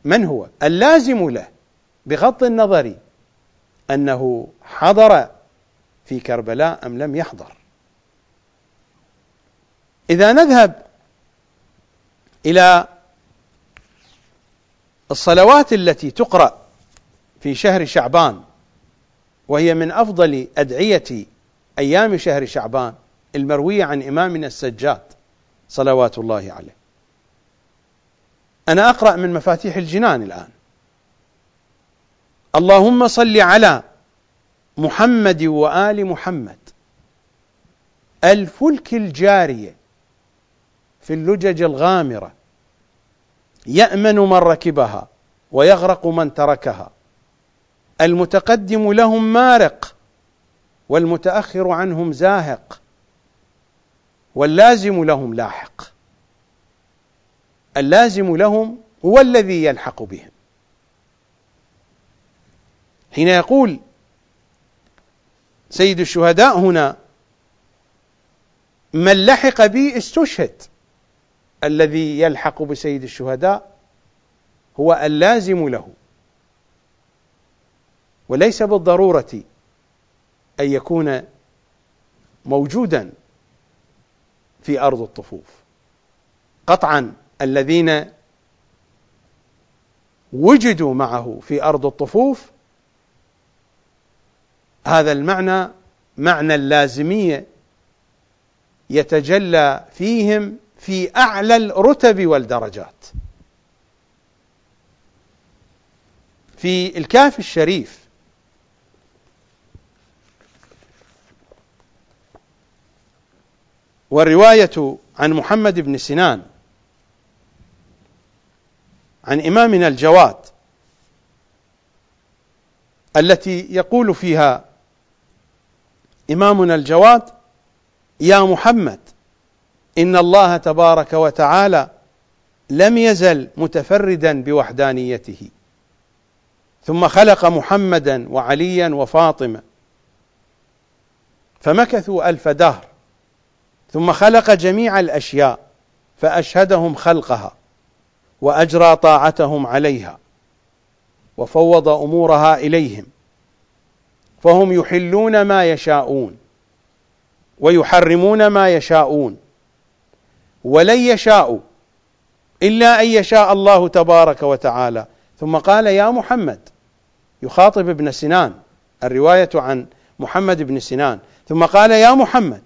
Speaker 1: من هو؟ اللازم له بغض النظر أنه حضر في كربلاء أم لم يحضر. إذا نذهب إلى الصلوات التي تقرأ في شهر شعبان وهي من أفضل أدعية أيام شهر شعبان المروية عن إمامنا السجاد صلوات الله عليه. أنا أقرأ من مفاتيح الجنان الآن. اللهم صل على محمد وآل محمد الفلك الجارية في اللجج الغامرة يأمن من ركبها ويغرق من تركها. المتقدم لهم مارق والمتأخر عنهم زاهق واللازم لهم لاحق. اللازم لهم هو الذي يلحق بهم. حين يقول سيد الشهداء هنا من لحق بي استشهد. الذي يلحق بسيد الشهداء هو اللازم له. وليس بالضرورة أن يكون موجودا في أرض الطفوف. قطعا الذين وجدوا معه في أرض الطفوف هذا المعنى معنى اللازمية يتجلى فيهم في أعلى الرتب والدرجات. في الكافي الشريف. والرواية عن محمد بن سنان. عن إمامنا الجواد. التي يقول فيها إمامنا الجواد يا محمد إن الله تبارك وتعالى لم يزل متفردا بوحدانيته. ثم خلق محمدا وعليا وفاطمة. فمكثوا ألف دهر. ثم خلق جميع الأشياء فأشهدهم خلقها وأجرى طاعتهم عليها وفوض أمورها إليهم. فهم يحلون ما يشاءون ويحرمون ما يشاءون. ولن يشاءوا إلا أن يشاء الله تبارك وتعالى. ثم قال يا محمد يخاطب ابن سنان الرواية عن محمد بن سنان. ثم قال يا محمد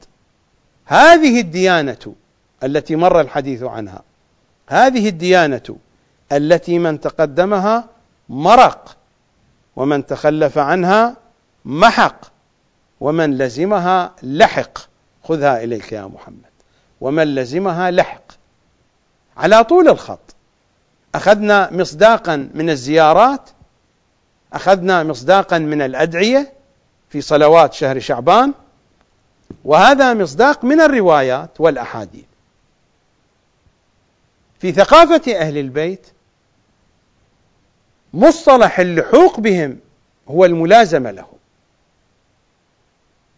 Speaker 1: هذه الديانة التي مر الحديث عنها هذه الديانة التي من تقدمها مرق ومن تخلف عنها محق ومن لزمها لحق. خذها إليك يا محمد. ومن لزمها لحق. على طول الخط. أخذنا مصداقا من الزيارات أخذنا مصداقا من الأدعية في صلوات شهر شعبان وهذا مصداق من الروايات والأحاديث. في ثقافة أهل البيت مصطلح اللحوق بهم هو الملازمة لهم.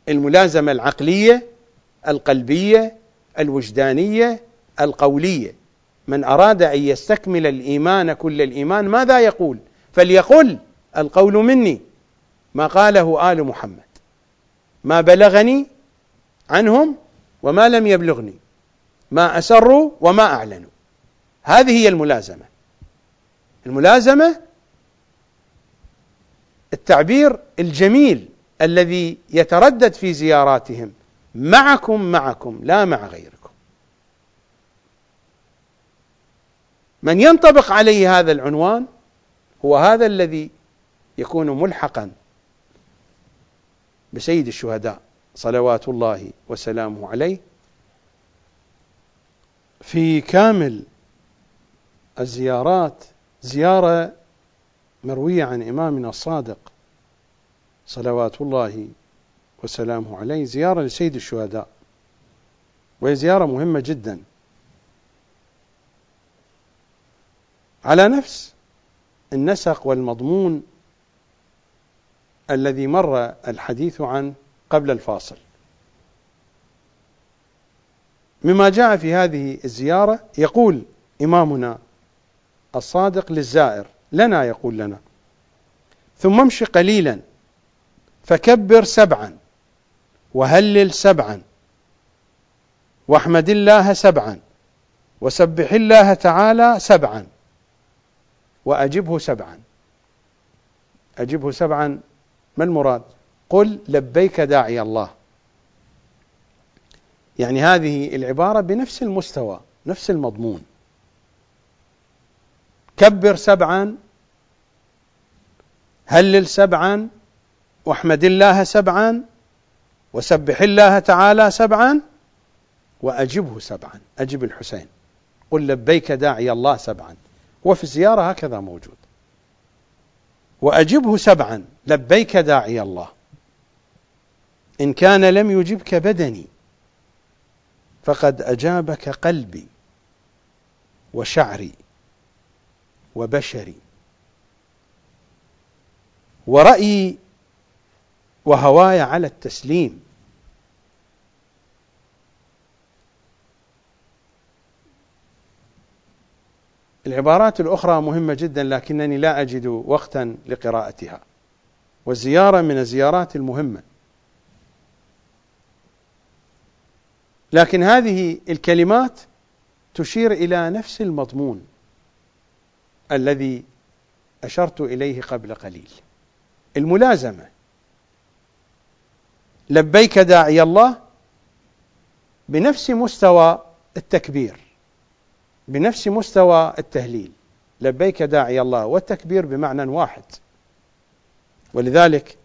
Speaker 1: الملازمة العقلية القلبية الوجدانية القولية. من أراد أن يستكمل الإيمان كل الإيمان ماذا يقول؟ فليقل القول مني ما قاله آل محمد. ما بلغني عنهم وما لم يبلغني ما اسروا وما اعلنوا هذه هي الملازمة. الملازمة التعبير الجميل الذي يتردد في زياراتهم. معكم معكم لا مع غيركم. من ينطبق عليه هذا العنوان هو هذا الذي يكون ملحقا بسيد الشهداء صلوات الله وسلامه عليه في كامل الزيارات زيارة مروية عن إمامنا الصادق صلوات الله وسلامه عليه زيارة لسيد الشهداء. وهي زيارة مهمة جدا. على نفس النسق والمضمون الذي مر الحديث عنه قبل الفاصل. مما جاء في هذه الزيارة يقول إمامنا الصادق للزائر لنا يقول لنا ثم امش قليلا فكبر سبعا. وهلل سبعا. واحمد الله سبعا. وسبح الله تعالى سبعا. وأجبه سبعا. أجبه سبعا. ما المراد؟ قل لبيك داعي الله. يعني هذه العبارة بنفس المستوى نفس المضمون. كبر سبعا. هلل سبعا. واحمد الله سبعا. وسبح الله تعالى سبعا وأجبه سبعا أجب الحسين. قل لبيك داعي الله سبعا. وفي الزيارة هكذا موجود. وأجبه سبعا لبيك داعي الله. إن كان لم يجبك بدني فقد أجابك قلبي وشعري وبشري. ورأيي وهواي على التسليم. العبارات الأخرى مهمة جدا لكنني لا أجد وقتا لقراءتها. والزيارة من الزيارات المهمة. لكن هذه الكلمات تشير إلى نفس المضمون الذي أشرت إليه قبل قليل. الملازمة. لبيك داعي الله بنفس مستوى التكبير. بنفس مستوى التهليل. لبيك داعي الله والتكبير بمعنى واحد. ولذلك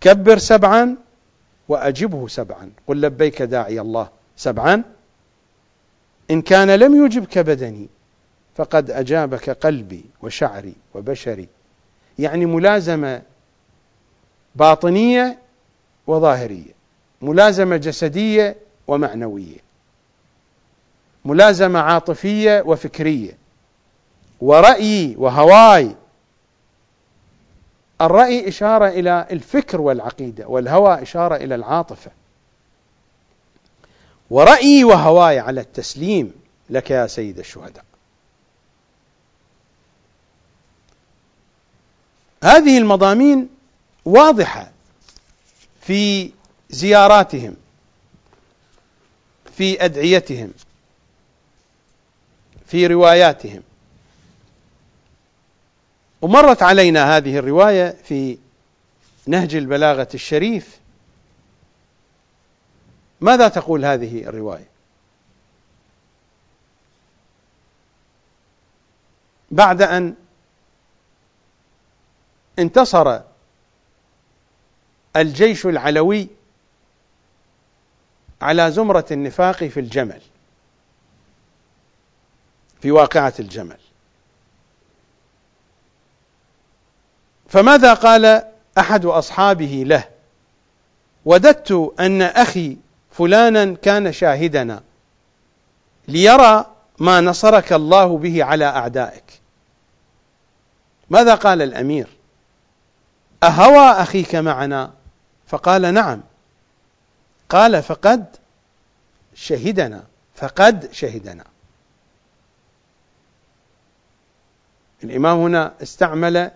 Speaker 1: كبر سبعا وأجبه سبعا. قل لبيك داعي الله سبعا. إن كان لم يجبك بدني فقد أجابك قلبي وشعري وبشري. يعني ملازمة باطنية وظاهرية ملازمة جسدية ومعنوية. ملازمة عاطفية وفكرية. ورأيي وهواي. الرأي إشارة إلى الفكر والعقيدة والهوى إشارة إلى العاطفة. ورأيي وهواي على التسليم لك يا سيد الشهداء. هذه المضامين واضحة في زياراتهم في أدعيتهم في رواياتهم. ومرت علينا هذه الرواية في نهج البلاغة الشريف. ماذا تقول هذه الرواية؟ بعد أن انتصر الجيش العلوي على زمرة النفاق في الجمل. في واقعة الجمل. فماذا قال أحد أصحابه له؟ وددت أن أخي فلانا كان شاهدنا ليرى ما نصرك الله به على أعدائك. ماذا قال الأمير؟ أهوى أخيك معنا؟ فقال نعم. قال فقد شهدنا فقد شهدنا. الإمام هنا استعمل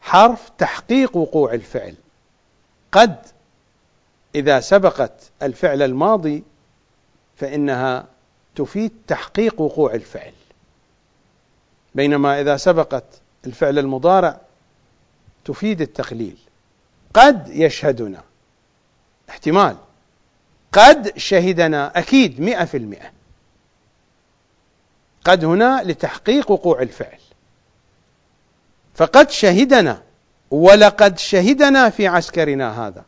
Speaker 1: حرف تحقيق وقوع الفعل. قد إذا سبقت الفعل الماضي فإنها تفيد تحقيق وقوع الفعل. بينما إذا سبقت الفعل المضارع تفيد التقليل. قد يشهدنا. احتمال. قد شهدنا أكيد مئة في المئة. قد هنا لتحقيق وقوع الفعل. فقد شهدنا ولقد شهدنا في عسكرنا هذا.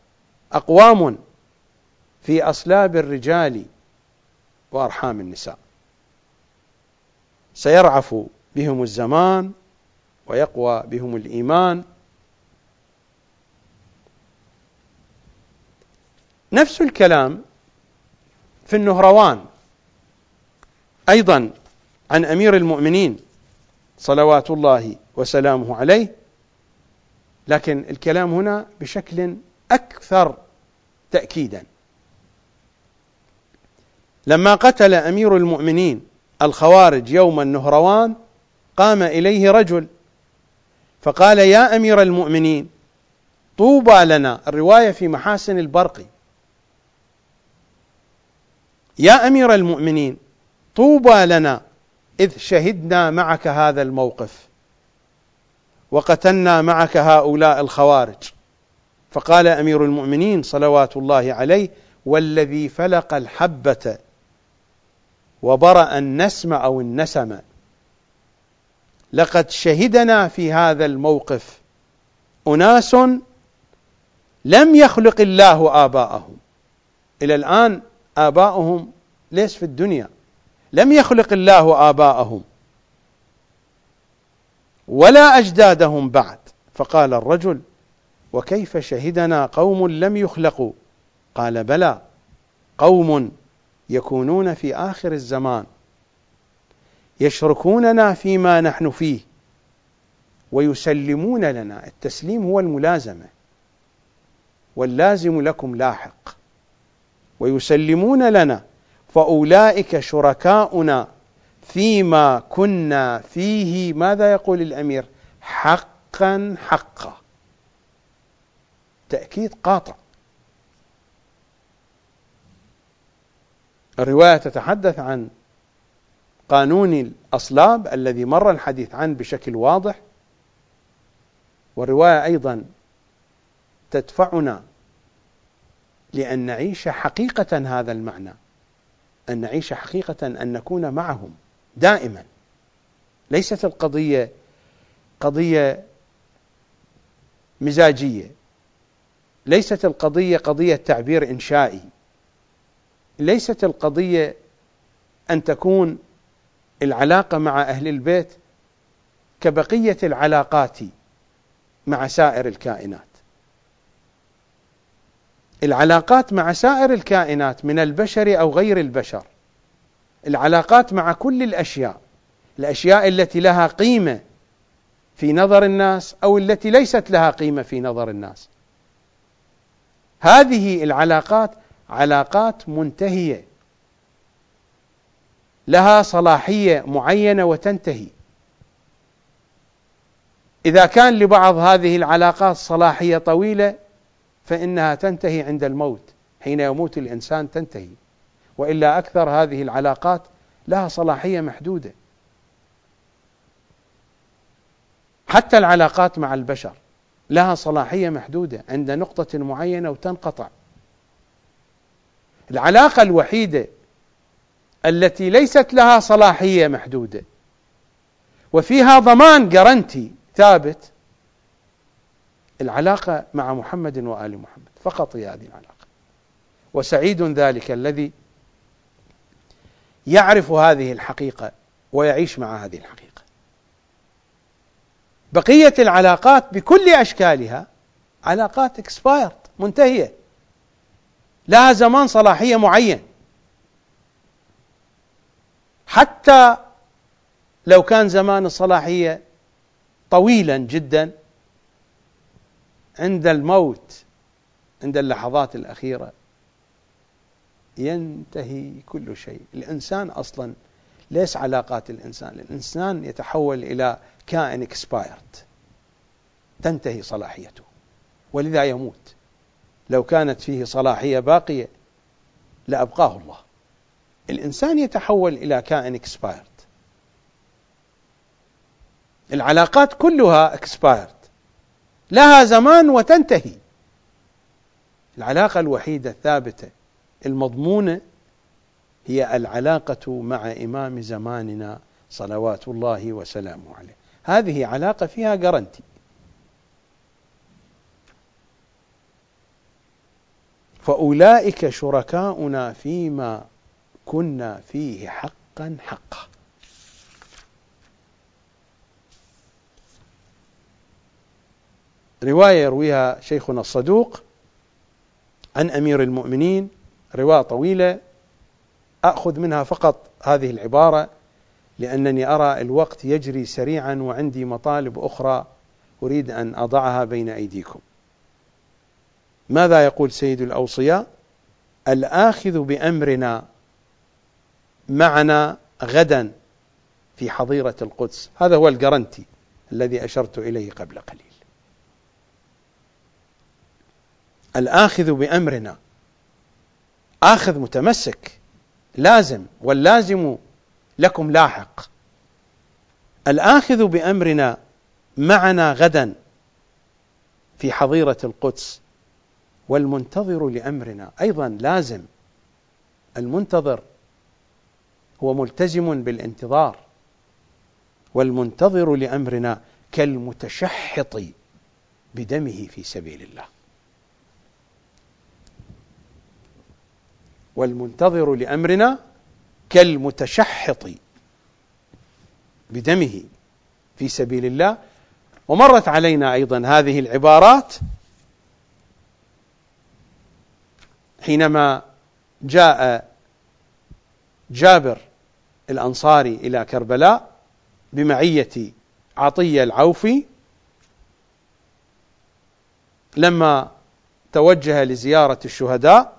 Speaker 1: أقوام في أصلاب الرجال وأرحام النساء. سيرعف بهم الزمان ويقوى بهم الإيمان. نفس الكلام في النهروان. أيضا عن أمير المؤمنين صلوات الله وسلامه عليه لكن الكلام هنا بشكل أكثر تأكيدا. لما قتل أمير المؤمنين الخوارج يوم النهروان قام إليه رجل فقال يا أمير المؤمنين طوبى لنا. الرواية في محاسن البرقي. يا أمير المؤمنين طوبى لنا. إذ شهدنا معك هذا الموقف وقتلنا معك هؤلاء الخوارج. فقال أمير المؤمنين صلوات الله عليه والذي فلق الحبة وبرأ النسم أو النسم لقد شهدنا في هذا الموقف أناس لم يخلق الله آباءهم. إلى الآن آباؤهم ليس في الدنيا. لم يخلق الله آباءهم ولا أجدادهم بعد. فقال الرجل وكيف شهدنا قوم لم يخلقوا؟ قال بلى قوم يكونون في آخر الزمان يشركوننا فيما نحن فيه ويسلمون لنا. التسليم هو الملازمة واللازم لكم لاحق ويسلمون لنا. فأولئك شركاؤنا فيما كنا فيه. ماذا يقول الأمير؟ حقا حقا. تأكيد قاطع. الرواية تتحدث عن قانون الأصلاب الذي مر الحديث عنه بشكل واضح والرواية أيضا تدفعنا لأن نعيش حقيقة هذا المعنى. أن نعيش حقيقة أن نكون معهم دائما. ليست القضية قضية مزاجية. ليست القضية قضية تعبير إنشائي. ليست القضية أن تكون العلاقة مع أهل البيت كبقية العلاقات مع سائر الكائنات. العلاقات مع سائر الكائنات من البشر أو غير البشر. العلاقات مع كل الأشياء. الأشياء التي لها قيمة في نظر الناس أو التي ليست لها قيمة في نظر الناس. هذه العلاقات علاقات منتهية. لها صلاحية معينة وتنتهي. إذا كان لبعض هذه العلاقات صلاحية طويلة فإنها تنتهي عند الموت. حين يموت الإنسان تنتهي. وإلا أكثر هذه العلاقات لها صلاحية محدودة. حتى العلاقات مع البشر لها صلاحية محدودة عند نقطة معينة وتنقطع. العلاقة الوحيدة التي ليست لها صلاحية محدودة. وفيها ضمان جرنتي ثابت العلاقة مع محمد وآل محمد. فقط هي هذه العلاقة. وسعيد ذلك الذي يعرف هذه الحقيقة ويعيش مع هذه الحقيقة. بقية العلاقات بكل أشكالها علاقات اكسبايرد منتهية. لها زمان صلاحية معين. حتى لو كان زمان الصلاحية طويلا جدا عند الموت عند اللحظات الأخيرة ينتهي كل شيء. الإنسان أصلا ليس علاقات الإنسان. الإنسان يتحول إلى كائن اكسبايرد تنتهي صلاحيته. ولذا يموت. لو كانت فيه صلاحية باقية لأبقاه الله. الإنسان يتحول إلى كائن expired العلاقات كلها expired لها زمان وتنتهي. العلاقة الوحيدة الثابتة المضمونة هي العلاقة مع إمام زماننا صلوات الله وسلامه عليه. هذه علاقة فيها guarantee فأولئك شركاؤنا فيما كنا فيه حقا حقا. رواية يرويها شيخنا الصدوق عن أمير المؤمنين رواية طويلة أخذ منها فقط هذه العبارة لأنني أرى الوقت يجري سريعا وعندي مطالب أخرى أريد أن أضعها بين أيديكم. ماذا يقول سيد الأوصياء؟ الآخذ بأمرنا معنا غدا في حظيرة القدس، هذا هو الجرنتي الذي أشرت إليه قبل قليل. الآخذ بأمرنا. آخذ متمسك لازم واللازم لكم لاحق. الآخذ بأمرنا معنا غدا في حظيرة القدس والمنتظر لأمرنا أيضا لازم. المنتظر هو ملتزم بالانتظار والمنتظر لأمرنا كالمتشحط بدمه في سبيل الله. والمنتظر لأمرنا كالمتشحط بدمه في سبيل الله. ومرت علينا أيضا هذه العبارات حينما جاء جابر الأنصاري إلى كربلاء بمعية عطية العوفي لما توجه لزيارة الشهداء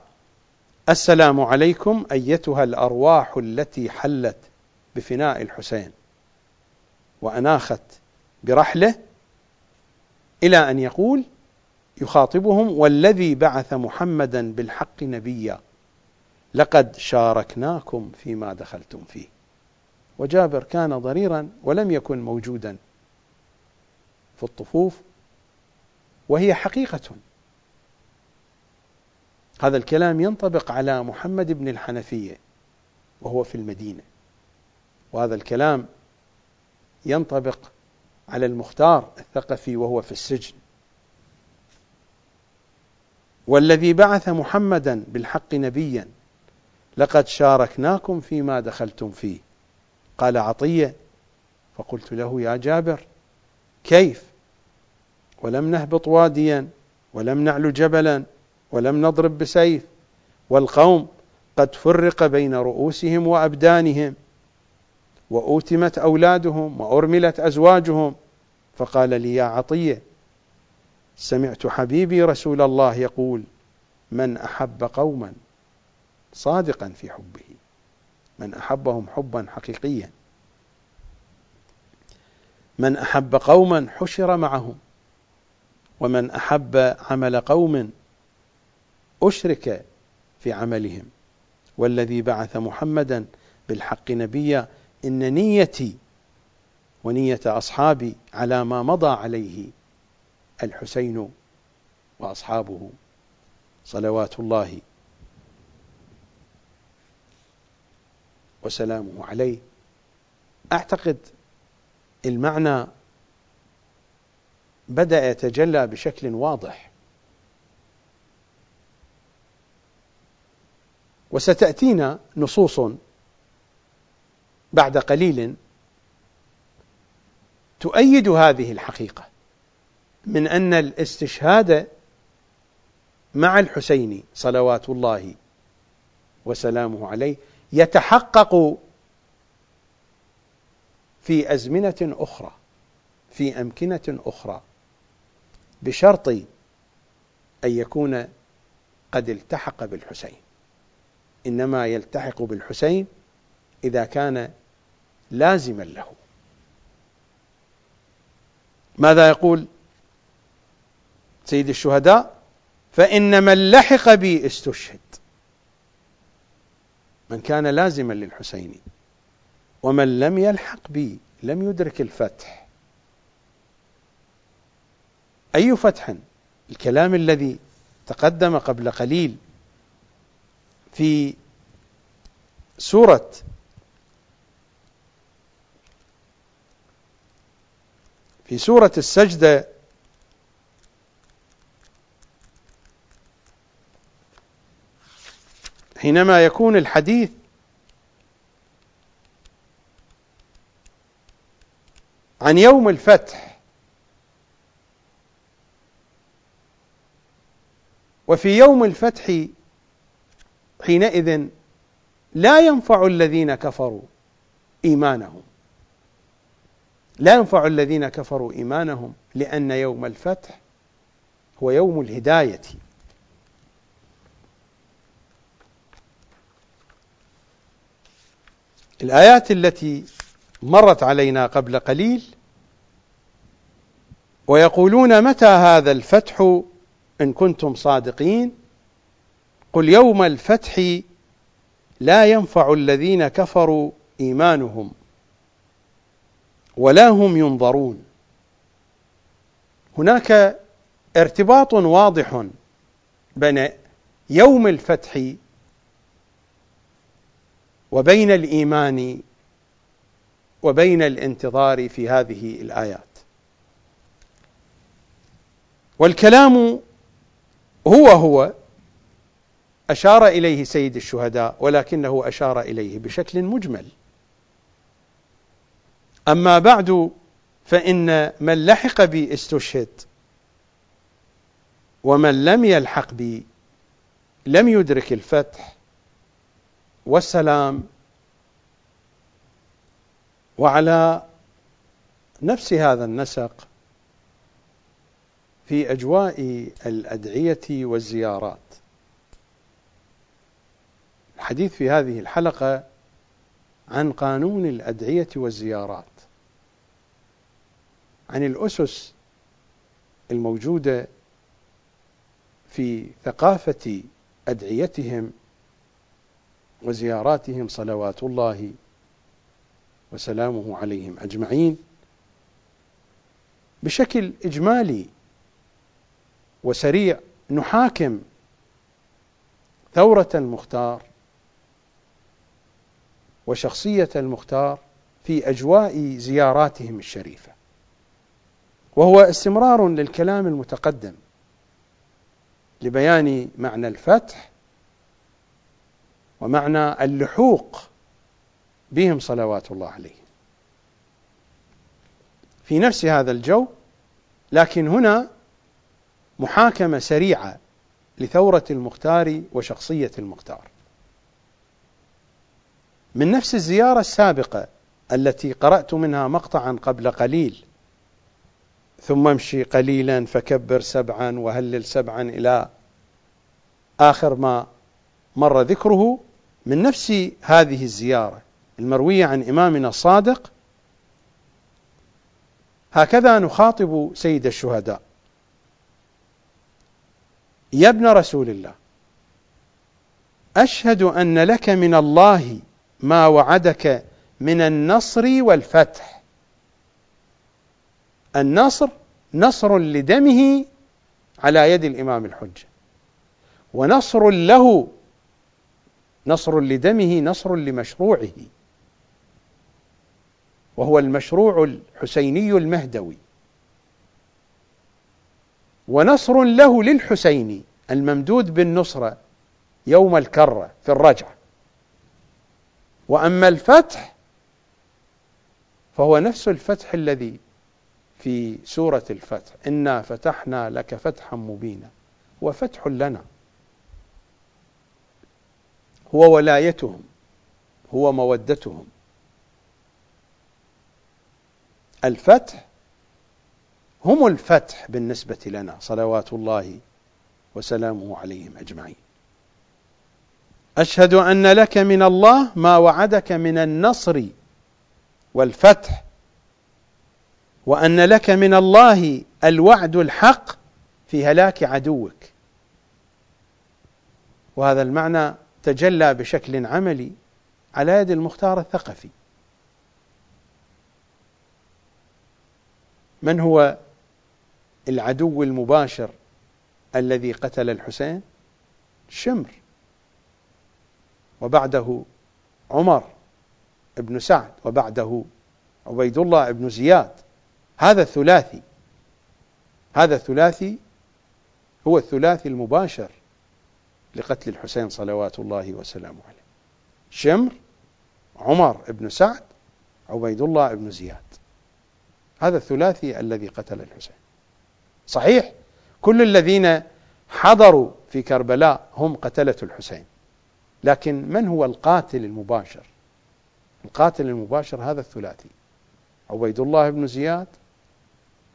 Speaker 1: السلام عليكم أيتها الأرواح التي حلت بفناء الحسين. وأناخت برحلة إلى أن يقول يخاطبهم والذي بعث محمدا بالحق نبيا لقد شاركناكم فيما دخلتم فيه. وجابر كان ضريرا ولم يكن موجودا في الطفوف وهي حقيقة. هذا الكلام ينطبق على محمد بن الحنفية وهو في المدينة. وهذا الكلام ينطبق على المختار الثقفي وهو في السجن. والذي بعث محمدا بالحق نبيا لقد شاركناكم فيما دخلتم فيه. قال عطية فقلت له يا جابر كيف؟ ولم نهبط واديا ولم نعلو جبلا ولم نضرب بسيف. والقوم قد فرق بين رؤوسهم وأبدانهم وأوتمت أولادهم وأرملت أزواجهم. فقال لي يا عطية سمعت حبيبي رسول الله يقول من أحب قوما صادقا في حبه من أحبهم حبا حقيقيا من أحب قوما حشر معهم ومن أحب عمل قوم أشرك في عملهم. والذي بعث محمدا بالحق نبيا إن نيتي ونية أصحابي على ما مضى عليه الحسين وأصحابه. صلوات الله وسلامه عليه. أعتقد المعنى بدأ يتجلى بشكل واضح. وستأتينا نصوص بعد قليل تؤيد هذه الحقيقة من أن الاستشهاد مع الحسين صلوات الله وسلامه عليه يتحقق في أزمنة أخرى في أمكنة أخرى بشرط أن يكون قد التحق بالحسين. إنما يلتحق بالحسين إذا كان لازما له. ماذا يقول سيد الشهداء؟ فإن من لحق بي استشهد. من كان لازما للحسين ومن لم يلحق بي لم يدرك الفتح. أي فتح الكلام الذي تقدم قبل قليل في سورة في سورة السجدة حينما يكون الحديث عن يوم الفتح وفي يوم الفتح حينئذ لا ينفع الذين كفروا إيمانهم. لا ينفع الذين كفروا إيمانهم لأن يوم الفتح هو يوم الهداية. الآيات التي مرت علينا قبل قليل ويقولون متى هذا الفتح إن كنتم صادقين؟ قل يوم الفتح لا ينفع الذين كفروا إيمانهم ولا هم ينظرون. هناك ارتباط واضح بين يوم الفتح وبين الإيمان وبين الانتظار في هذه الآيات. والكلام هو هو أشار إليه سيد الشهداء ولكنه أشار إليه بشكل مجمل. أما بعد فإن من لحق بي استشهد ومن لم يلحق بي لم يدرك الفتح والسلام وعلى نفس هذا النسق في أجواء الأدعية والزيارات. الحديث في هذه الحلقة عن قانون الأدعية والزيارات عن الأسس الموجودة في ثقافة أدعيتهم وزياراتهم صلوات الله وسلامه عليهم أجمعين بشكل إجمالي وسريع نحاكم ثورة المختار وشخصية المختار في أجواء زياراتهم الشريفة. وهو استمرار للكلام المتقدم لبيان معنى الفتح ومعنى اللحوق بهم صلوات الله عليه. في نفس هذا الجو لكن هنا محاكمة سريعة لثورة المختار وشخصية المختار. من نفس الزيارة السابقة التي قرأت منها مقطعا قبل قليل. ثم امشي قليلا فكبر سبعا وهلل سبعا إلى آخر ما مر ذكره. من نفس هذه الزيارة المروية عن إمامنا الصادق هكذا نخاطب سيد الشهداء. يا ابن رسول الله أشهد أن لك من الله ما وعدك من النصر والفتح. النصر نصر لدمه على يد الإمام الحجة ونصر له نصر لدمه نصر لمشروعه وهو المشروع الحسيني المهدوي. ونصر له للحسين الممدود بالنصرة يوم الكرة في الرجعة وأما الفتح فهو نفس الفتح الذي في سورة الفتح. إنا فتحنا لك فتحا مبينا. هو فتح لنا. هو ولايتهم. هو مودتهم. الفتح هم الفتح بالنسبة لنا. صلوات الله وسلامه عليهم أجمعين. أشهد أن لك من الله ما وعدك من النصر والفتح وأن لك من الله الوعد الحق في هلاك عدوك. وهذا المعنى تجلى بشكل عملي على يد المختار الثقفي. من هو العدو المباشر الذي قتل الحسين؟ شمر. وبعده عمر بن سعد وبعده عبيد الله بن زياد. هذا الثلاثي هذا الثلاثي هو الثلاثي المباشر لقتل الحسين صلوات الله وسلامه عليه. شمر عمر بن سعد عبيد الله بن زياد. هذا الثلاثي الذي قتل الحسين. صحيح كل الذين حضروا في كربلاء هم قتلة الحسين. لكن من هو القاتل المباشر؟ القاتل المباشر هذا الثلاثي عبيد الله بن زياد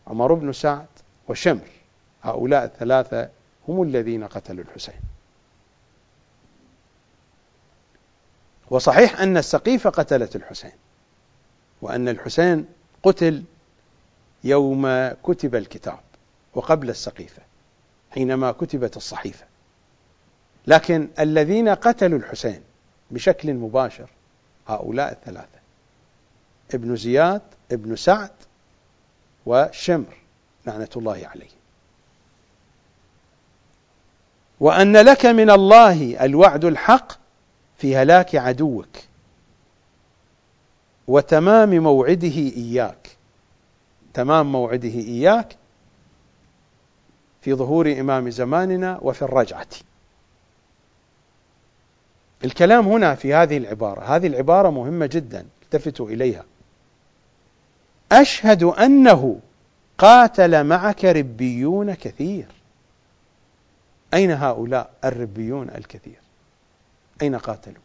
Speaker 1: عمر بن سعد وشمر. هؤلاء الثلاثة هم الذين قتلوا الحسين. وصحيح أن السقيفة قتلت الحسين وأن الحسين قتل يوم كتب الكتاب وقبل السقيفة حينما كتبت الصحيفة. لكن الذين قتلوا الحسين بشكل مباشر هؤلاء الثلاثة ابن زياد ابن سعد وشمر لعنة الله عليه وأن لك من الله الوعد الحق في هلاك عدوك وتمام موعده إياك تمام موعده إياك في ظهور إمام زماننا وفي الرجعة. الكلام هنا في هذه العبارة هذه العبارة مهمة جدا التفتوا إليها. أشهد أنه قاتل معك ربيون كثير. أين هؤلاء الربيون الكثير؟ أين قاتلوا؟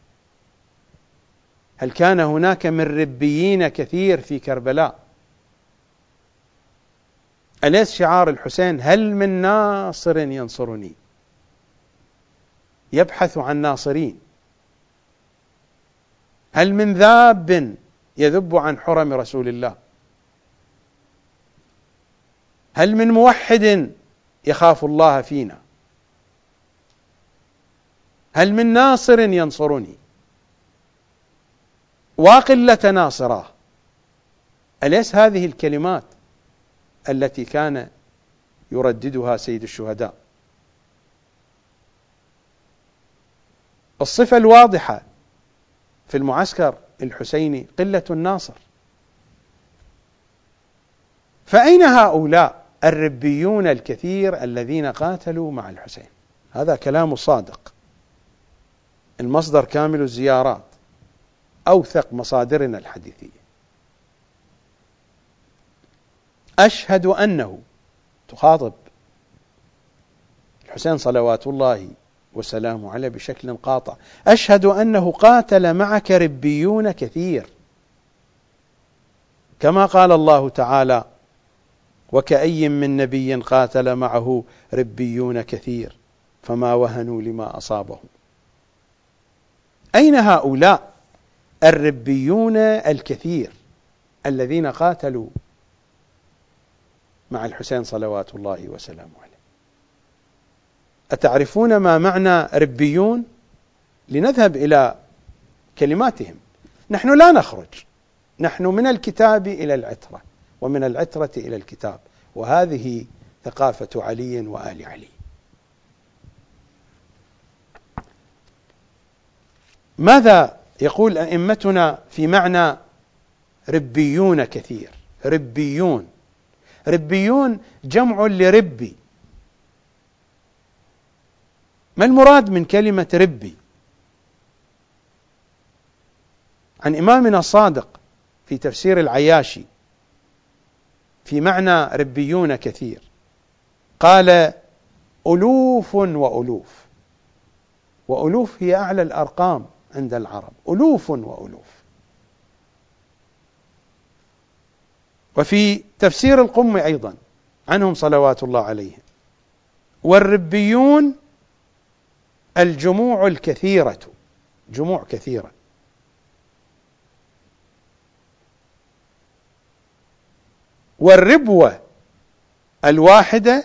Speaker 1: هل كان هناك من ربيين كثير في كربلاء؟ أليس شعار الحسين هل من ناصر ينصرني؟ يبحث عن ناصرين. هل من ذاب يذب عن حرم رسول الله؟ هل من موحد يخاف الله فينا؟ هل من ناصر ينصرني؟ وقلة ناصراه أليس هذه الكلمات التي كان يرددها سيد الشهداء؟ الصفة الواضحة في المعسكر الحسيني قلة الناصر. فأين هؤلاء الربيون الكثير الذين قاتلوا مع الحسين؟ هذا كلام صادق. المصدر كامل الزيارات أوثق مصادرنا الحديثية. أشهد أنه تخاطب الحسين صلوات الله وسلامه عليه بشكل قاطع. أشهد أنه قاتل معك ربيون كثير. كما قال الله تعالى وكأي من نبي قاتل معه ربيون كثير فما وهنوا لما أصابهم. أين هؤلاء الربيون الكثير الذين قاتلوا مع الحسين صلوات الله وسلامه عليه؟ أتعرفون ما معنى ربيون؟ لنذهب إلى كلماتهم. نحن لا نخرج. نحن من الكتاب إلى العترة ومن العترة إلى الكتاب. وهذه ثقافة علي وآل علي. ماذا يقول أئمتنا في معنى ربيون كثير؟ ربيون. ربيون جمع لربي. ما المراد من كلمة ربي؟ عن إمامنا الصادق في تفسير العياشي في معنى ربيون كثير. قال ألوف وألوف. وألوف هي أعلى الأرقام عند العرب. ألوف وألوف. وفي تفسير القم أيضا عنهم صلوات الله عليهم. والربيون الجموع الكثيرة. جموع كثيرة. والربوة الواحدة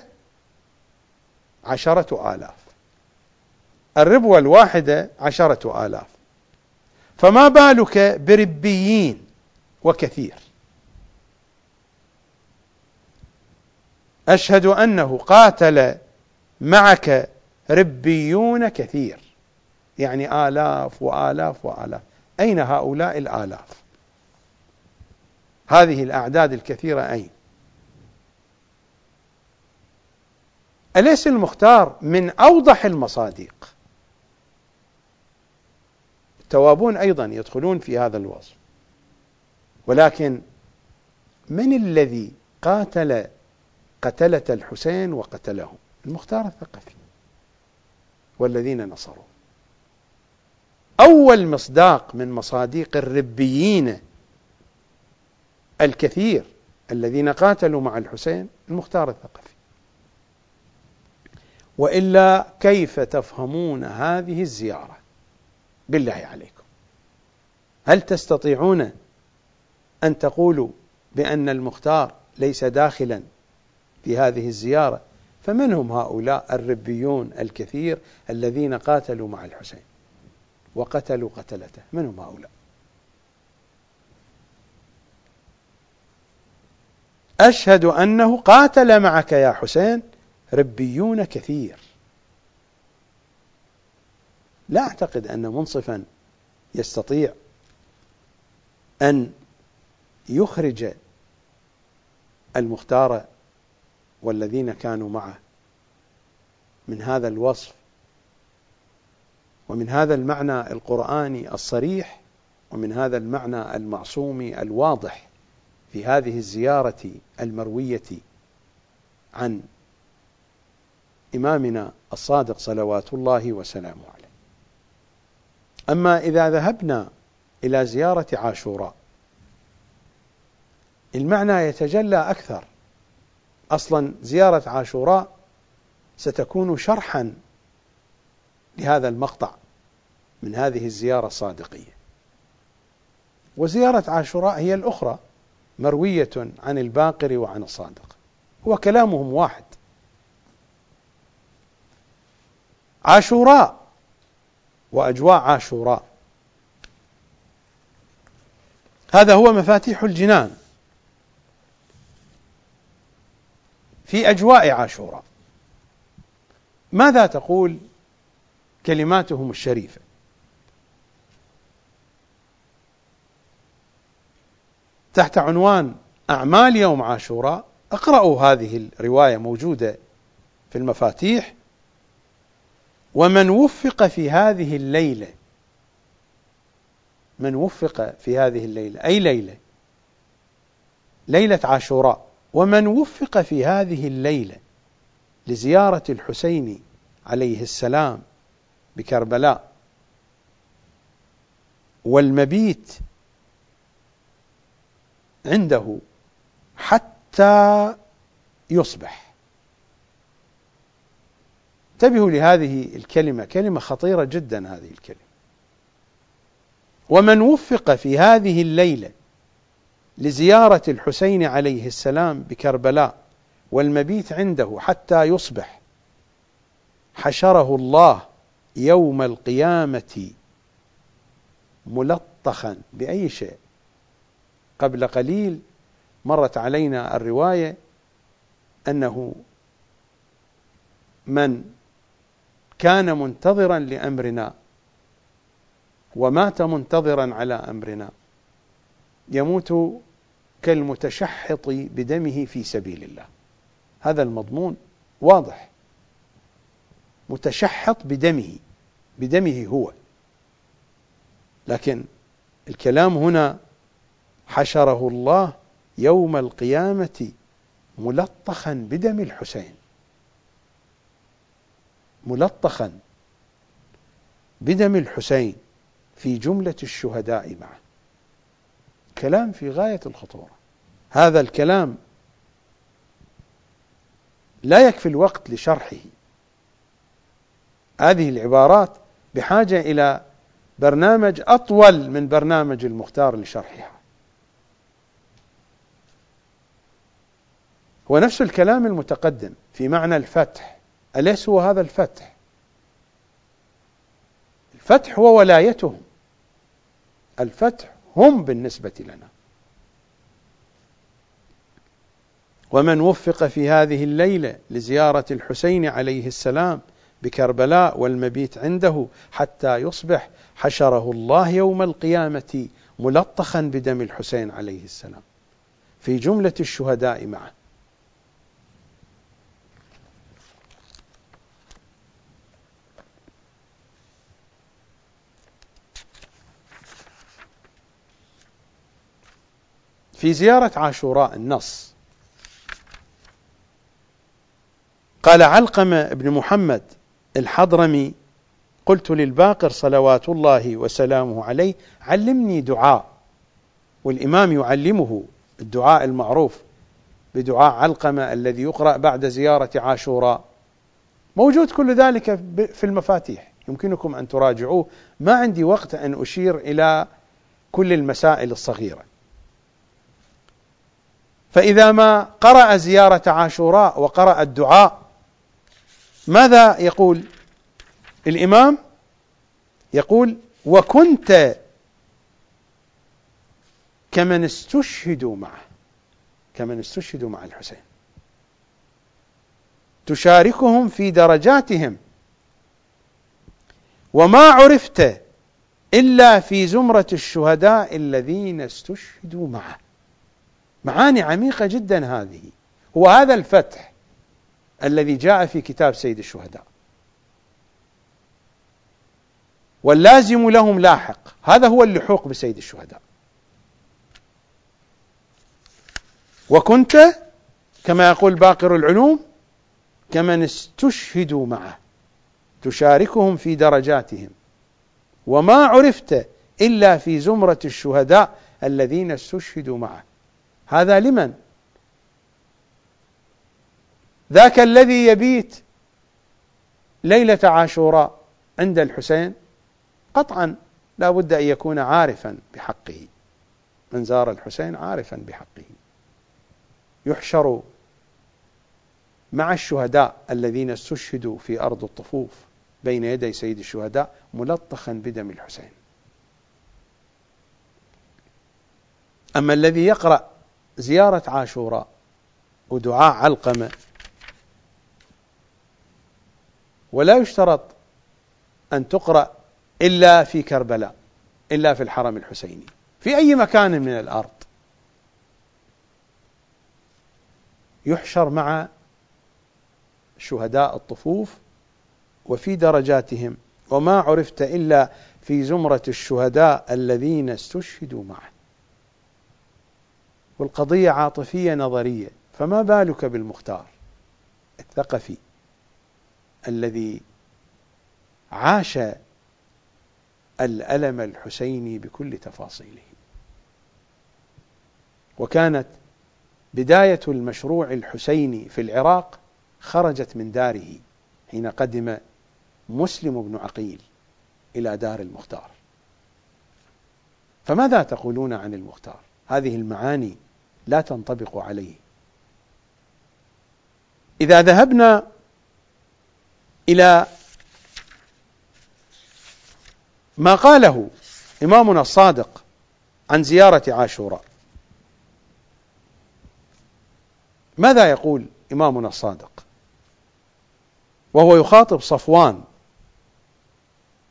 Speaker 1: عشرة آلاف. الربوة الواحدة عشرة آلاف. فما بالك بربيين وكثير؟ أشهد أنه قاتل معك ربيون كثير. يعني آلاف وآلاف وآلاف. أين هؤلاء الآلاف؟ هذه الأعداد الكثيرة أين؟ أليس المختار من أوضح المصادق؟ التوابون أيضا يدخلون في هذا الوصف. ولكن من الذي قاتل قتلة الحسين وقتلهم المختار الثقفي. والذين نصروا. أول مصداق من مصاديق الربيين الكثير الذين قاتلوا مع الحسين المختار الثقفي. وإلا كيف تفهمون هذه الزيارة؟ بالله عليكم. هل تستطيعون أن تقولوا بأن المختار ليس داخلا في هذه الزيارة فمن هم هؤلاء الربيون الكثير الذين قاتلوا مع الحسين وقتلوا قتلته؟ من هم هؤلاء؟ أشهد أنه قاتل معك يا حسين ربيون كثير. لا أعتقد أن منصفا يستطيع أن يخرج المختار والذين كانوا معه من هذا الوصف ومن هذا المعنى القرآني الصريح ومن هذا المعنى المعصومي الواضح في هذه الزيارة المروية عن إمامنا الصادق صلوات الله وسلامه عليه. أما إذا ذهبنا إلى زيارة عاشوراء المعنى يتجلى أكثر. أصلا زيارة عاشوراء ستكون شرحا لهذا المقطع من هذه الزيارة الصادقية. وزيارة عاشوراء هي الأخرى مروية عن الباقر وعن الصادق. هو كلامهم واحد. عاشوراء وأجواء عاشوراء. هذا هو مفاتيح الجنان. في أجواء عاشوراء. ماذا تقول كلماتهم الشريفة؟ تحت عنوان أعمال يوم عاشوراء اقرأوا هذه الرواية موجودة في المفاتيح. ومن وفق في هذه الليلة من وفق في هذه الليلة أي ليلة؟ ليلة عاشوراء. ومن وفق في هذه الليلة لزيارة الحسين عليه السلام بكربلاء والمبيت عنده حتى يصبح. انتبهوا لهذه الكلمة كلمة خطيرة جدا هذه الكلمة. ومن وفق في هذه الليلة لزيارة الحسين عليه السلام بكربلاء والمبيت عنده حتى يصبح. حشره الله يوم القيامة ملطخا بأي شيء. قبل قليل مرت علينا الرواية أنه من كان منتظرا لأمرنا ومات منتظرا على أمرنا. يموت كالمتشحط بدمه في سبيل الله. هذا المضمون واضح. متشحط بدمه بدمه هو. لكن الكلام هنا حشره الله يوم القيامة ملطخا بدم الحسين. ملطخا بدم الحسين في جملة الشهداء معه. كلام في غاية الخطورة. هذا الكلام لا يكفي الوقت لشرحه. هذه العبارات بحاجة إلى برنامج أطول من برنامج المختار لشرحها. هو نفس الكلام المتقدم في معنى الفتح. أليس هو هذا الفتح؟ الفتح هو ولايتهم الفتح هم بالنسبة لنا. ومن وفق في هذه الليلة لزيارة الحسين عليه السلام بكربلاء والمبيت عنده حتى يصبح حشره الله يوم القيامة ملطخا بدم الحسين عليه السلام. في جملة الشهداء معه. في زيارة عاشوراء النص. قال علقمة بن محمد الحضرمي قلت للباقر صلوات الله وسلامه عليه علمني دعاء. والإمام يعلمه الدعاء المعروف بدعاء علقمة الذي يقرأ بعد زيارة عاشوراء. موجود كل ذلك في المفاتيح. يمكنكم أن تراجعوه. ما عندي وقت أن أشير إلى كل المسائل الصغيرة. فإذا ما قرأ زيارة عاشوراء وقرأ الدعاء ماذا يقول الإمام؟ يقول وكنت كمن استشهدوا معه كمن استشهدوا مع الحسين. تشاركهم في درجاتهم. وما عرفت إلا في زمرة الشهداء الذين استشهدوا معه. معاني عميقة جدا هذه. هو هذا الفتح الذي جاء في كتاب سيد الشهداء. واللازم لهم لاحق. هذا هو اللحوق بسيد الشهداء. وكنت كما يقول باقر العلوم كمن استشهدوا معه تشاركهم في درجاتهم. وما عرفت إلا في زمرة الشهداء الذين استشهدوا معه. هذا لمن؟ ذاك الذي يبيت ليلة عاشوراء عند الحسين قطعا لا بد أن يكون عارفا بحقه. من زار الحسين عارفا بحقه. يحشر مع الشهداء الذين استشهدوا في أرض الطفوف بين يدي سيد الشهداء ملطخا بدم الحسين. أما الذي يقرأ زيارة عاشوراء ودعاء علقمة. ولا يشترط أن تقرأ إلا في كربلاء إلا في الحرم الحسيني في أي مكان من الأرض. يحشر مع شهداء الطفوف وفي درجاتهم وما عرفت إلا في زمرة الشهداء الذين استشهدوا معه. والقضية عاطفية نظرية فما بالك بالمختار الثقفي الذي عاش الألم الحسيني بكل تفاصيله؟ وكانت بداية المشروع الحسيني في العراق خرجت من داره حين قدم مسلم بن عقيل إلى دار المختار. فماذا تقولون عن المختار؟ هذه المعاني لا تنطبق عليه. إذا ذهبنا إلى ما قاله إمامنا الصادق عن زيارة عاشوراء. ماذا يقول إمامنا الصادق؟ وهو يخاطب صفوان.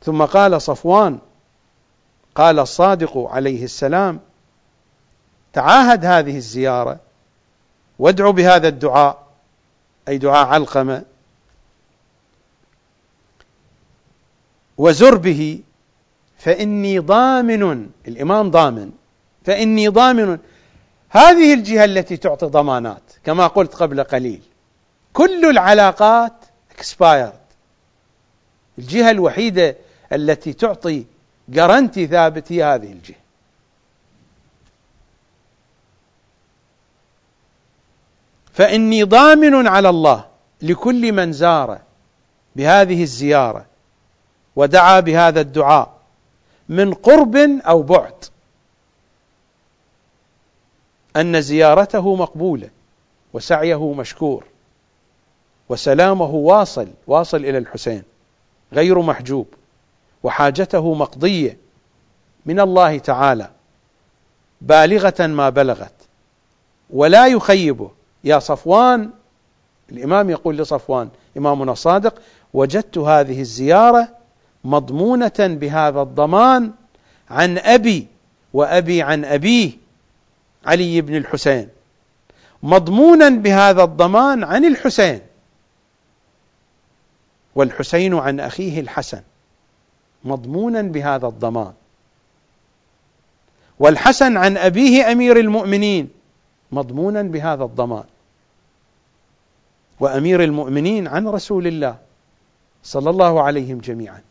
Speaker 1: ثم قال صفوان قال الصادق عليه السلام تعاهد هذه الزيارة. وادعو بهذا الدعاء أي دعاء علقمة. وزر به فإني ضامن الإمام ضامن فإني ضامن. هذه الجهة التي تعطي ضمانات كما قلت قبل قليل. كل العلاقات expired. الجهة الوحيدة التي تعطي جرنتي ثابت هي هذه الجهة. فإني ضامن على الله لكل من زار بهذه الزيارة ودعا بهذا الدعاء من قرب أو بعد. أن زيارته مقبولة وسعيه مشكور وسلامه واصل واصل إلى الحسين غير محجوب وحاجته مقضية من الله تعالى بالغة ما بلغت ولا يخيبه يا صفوان الإمام يقول لصفوان إمامنا الصادق وجدت هذه الزيارة مضمونة بهذا الضمان عن أبي وأبي عن أبيه علي بن الحسين. مضمونا بهذا الضمان عن الحسين والحسين عن أخيه الحسن. مضمونا بهذا الضمان. والحسن عن أبيه أمير المؤمنين. مضمونا بهذا الضمان. وأمير المؤمنين عن رسول الله صلى الله عليهم جميعا.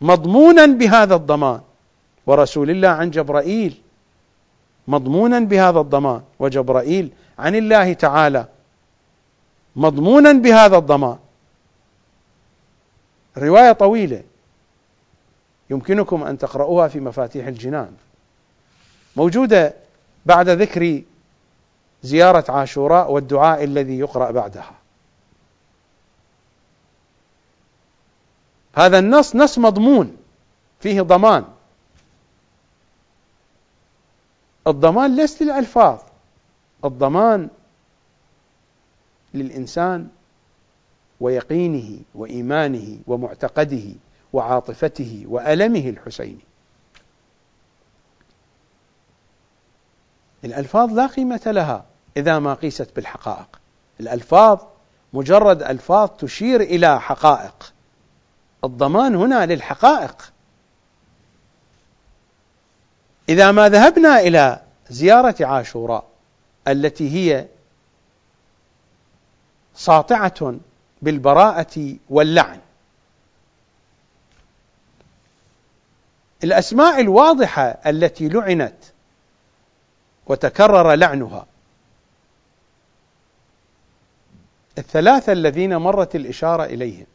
Speaker 1: مضمونا بهذا الضمان. ورسول الله عن جبرائيل مضمونا بهذا الضمان. وجبرائيل عن الله تعالى مضمونا بهذا الضمان. رواية طويلة يمكنكم أن تقرأوها في مفاتيح الجنان. موجودة بعد ذكر زيارة عاشوراء والدعاء الذي يقرأ بعدها. هذا النص نص مضمون فيه ضمان. الضمان ليس للألفاظ الضمان للإنسان ويقينه وإيمانه ومعتقده وعاطفته وألمه الحسيني. الألفاظ لا قيمة لها إذا ما قيست بالحقائق. الألفاظ مجرد ألفاظ تشير إلى حقائق. الضمان هنا للحقائق. إذا ما ذهبنا إلى زيارة عاشوراء التي هي ساطعة بالبراءة واللعن. الأسماء الواضحة التي لعنت وتكرر لعنها. الثلاثة الذين مرت الإشارة إليهم.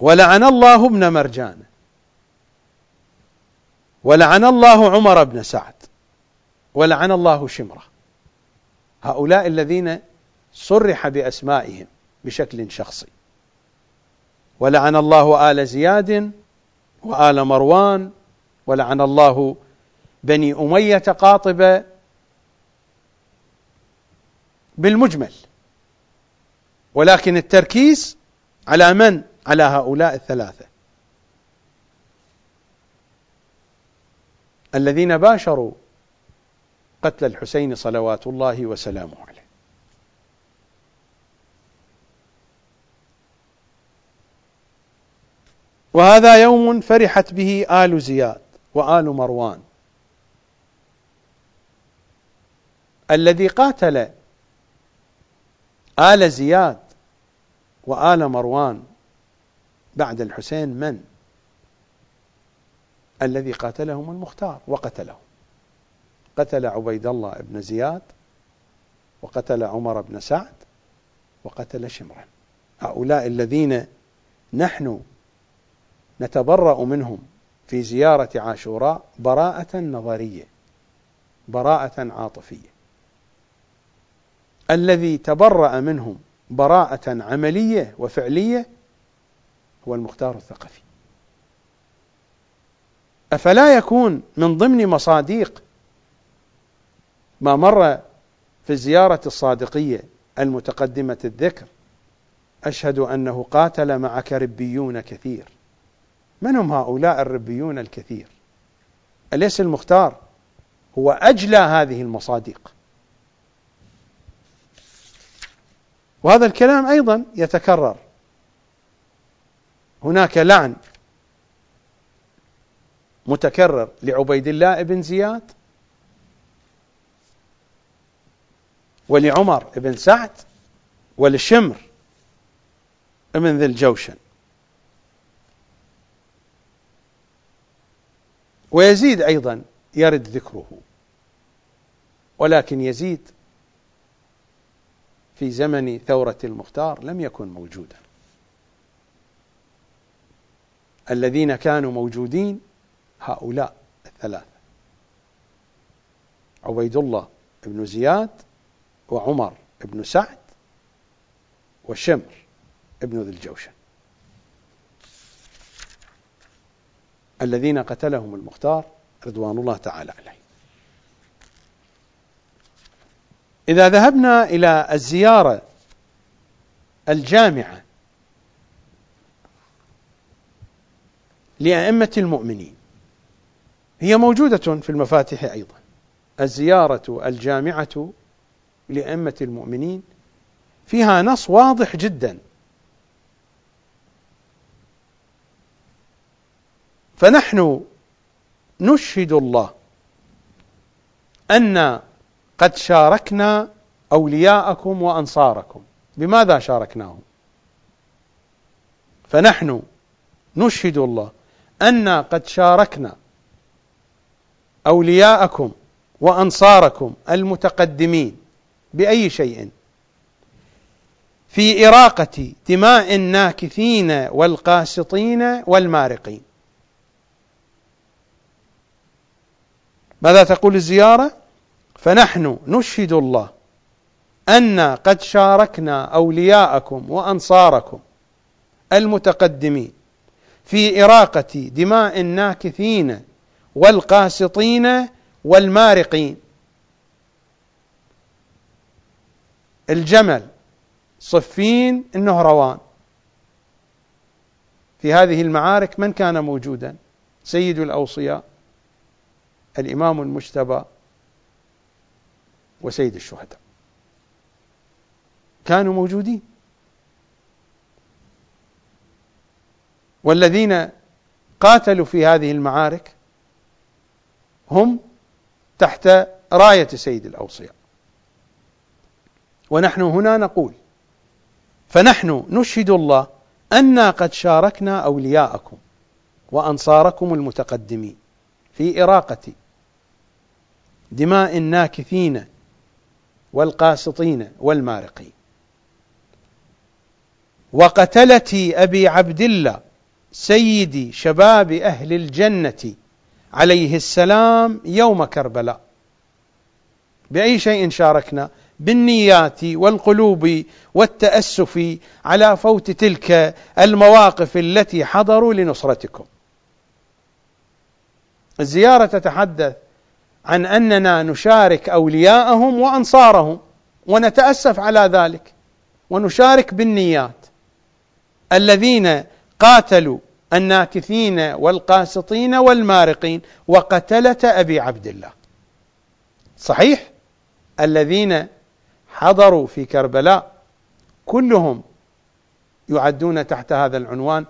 Speaker 1: ولعن الله ابن مرجان. ولعن الله عمر بن سعد. ولعن الله شمره. هؤلاء الذين صرح بأسمائهم بشكل شخصي. ولعن الله آل زياد وآل مروان ولعن الله بني أمية قاطبه بالمجمل. ولكن التركيز على من؟ على هؤلاء الثلاثة. الذين باشروا قتل الحسين صلوات الله وسلامه عليه. وهذا يوم فرحت به آل زياد. وآل مروان. الذي قاتل آل زياد وآل مروان بعد الحسين من؟ الذي قاتلهم المختار وقتلهم. قتل عبيد الله بن زياد وقتل عمر بن سعد وقتل شمرا. هؤلاء الذين نحن نتبرأ منهم في زيارة عاشوراء براءة نظرية براءة عاطفية. الذي تبرأ منهم براءة عملية وفعلية هو المختار الثقفي. أفلا يكون من ضمن مصاديق ما مر في الزيارة الصادقية المتقدمة الذكر أشهد أنه قاتل معك ربيون كثير. من هم هؤلاء الربيون الكثير؟ أليس المختار هو أجلى هذه المصادق؟ وهذا الكلام أيضا يتكرر. هناك لعن متكرر لعبيد الله بن زياد ولعمر بن سعد ولشمر بن ذي الجوشن. ويزيد أيضا يرد ذكره. ولكن يزيد في زمن ثورة المختار لم يكن موجودا. الذين كانوا موجودين هؤلاء الثلاثة عبيد الله بن زياد وعمر بن سعد وشمر ابن ذي الجوشن. الذين قتلهم المختار رضوان الله تعالى عليه. إذا ذهبنا إلى الزيارة الجامعة لأئمة المؤمنين هي موجودة في المفاتيح أيضا. الزيارة الجامعة لأئمة المؤمنين فيها نص واضح جدا. فنحن نشهد الله أن قد شاركنا أولياءكم وأنصاركم. بماذا شاركناهم؟ فنحن نشهد الله أن قد شاركنا أولياءكم وأنصاركم المتقدمين بأي شيء. في إراقة دماء الناكثين والقاسطين والمارقين. ماذا تقول الزيارة؟ فنحن نشهد الله أن قد شاركنا أولياءكم وأنصاركم المتقدمين في إراقة دماء الناكثين والقاسطين والمارقين. الجمل صفين النهروان في هذه المعارك من كان موجودا؟ سيد الأوصياء. الإمام المجتبى وسيد الشهداء. كانوا موجودين. والذين قاتلوا في هذه المعارك هم تحت راية سيد الأوصياء. ونحن هنا نقول فنحن نشهد الله أنا قد شاركنا أولياءكم وأنصاركم المتقدمين في إراقة دماء الناكثين والقاسطين والمارقين. وقتلة أبي عبد الله سيد شباب أهل الجنة عليه السلام يوم كربلاء. بأي شيء شاركنا؟ بالنيات والقلوب والتأسف على فوت تلك المواقف التي حضروا لنصرتكم. الزيارة تتحدث عن أننا نشارك أولياءهم وأنصارهم ونتأسف على ذلك ونشارك بالنيات. الذين قاتلوا الناكثين والقاسطين والمارقين وقتلة أبي عبد الله. صحيح؟ الذين حضروا في كربلاء كلهم يعدون تحت هذا العنوان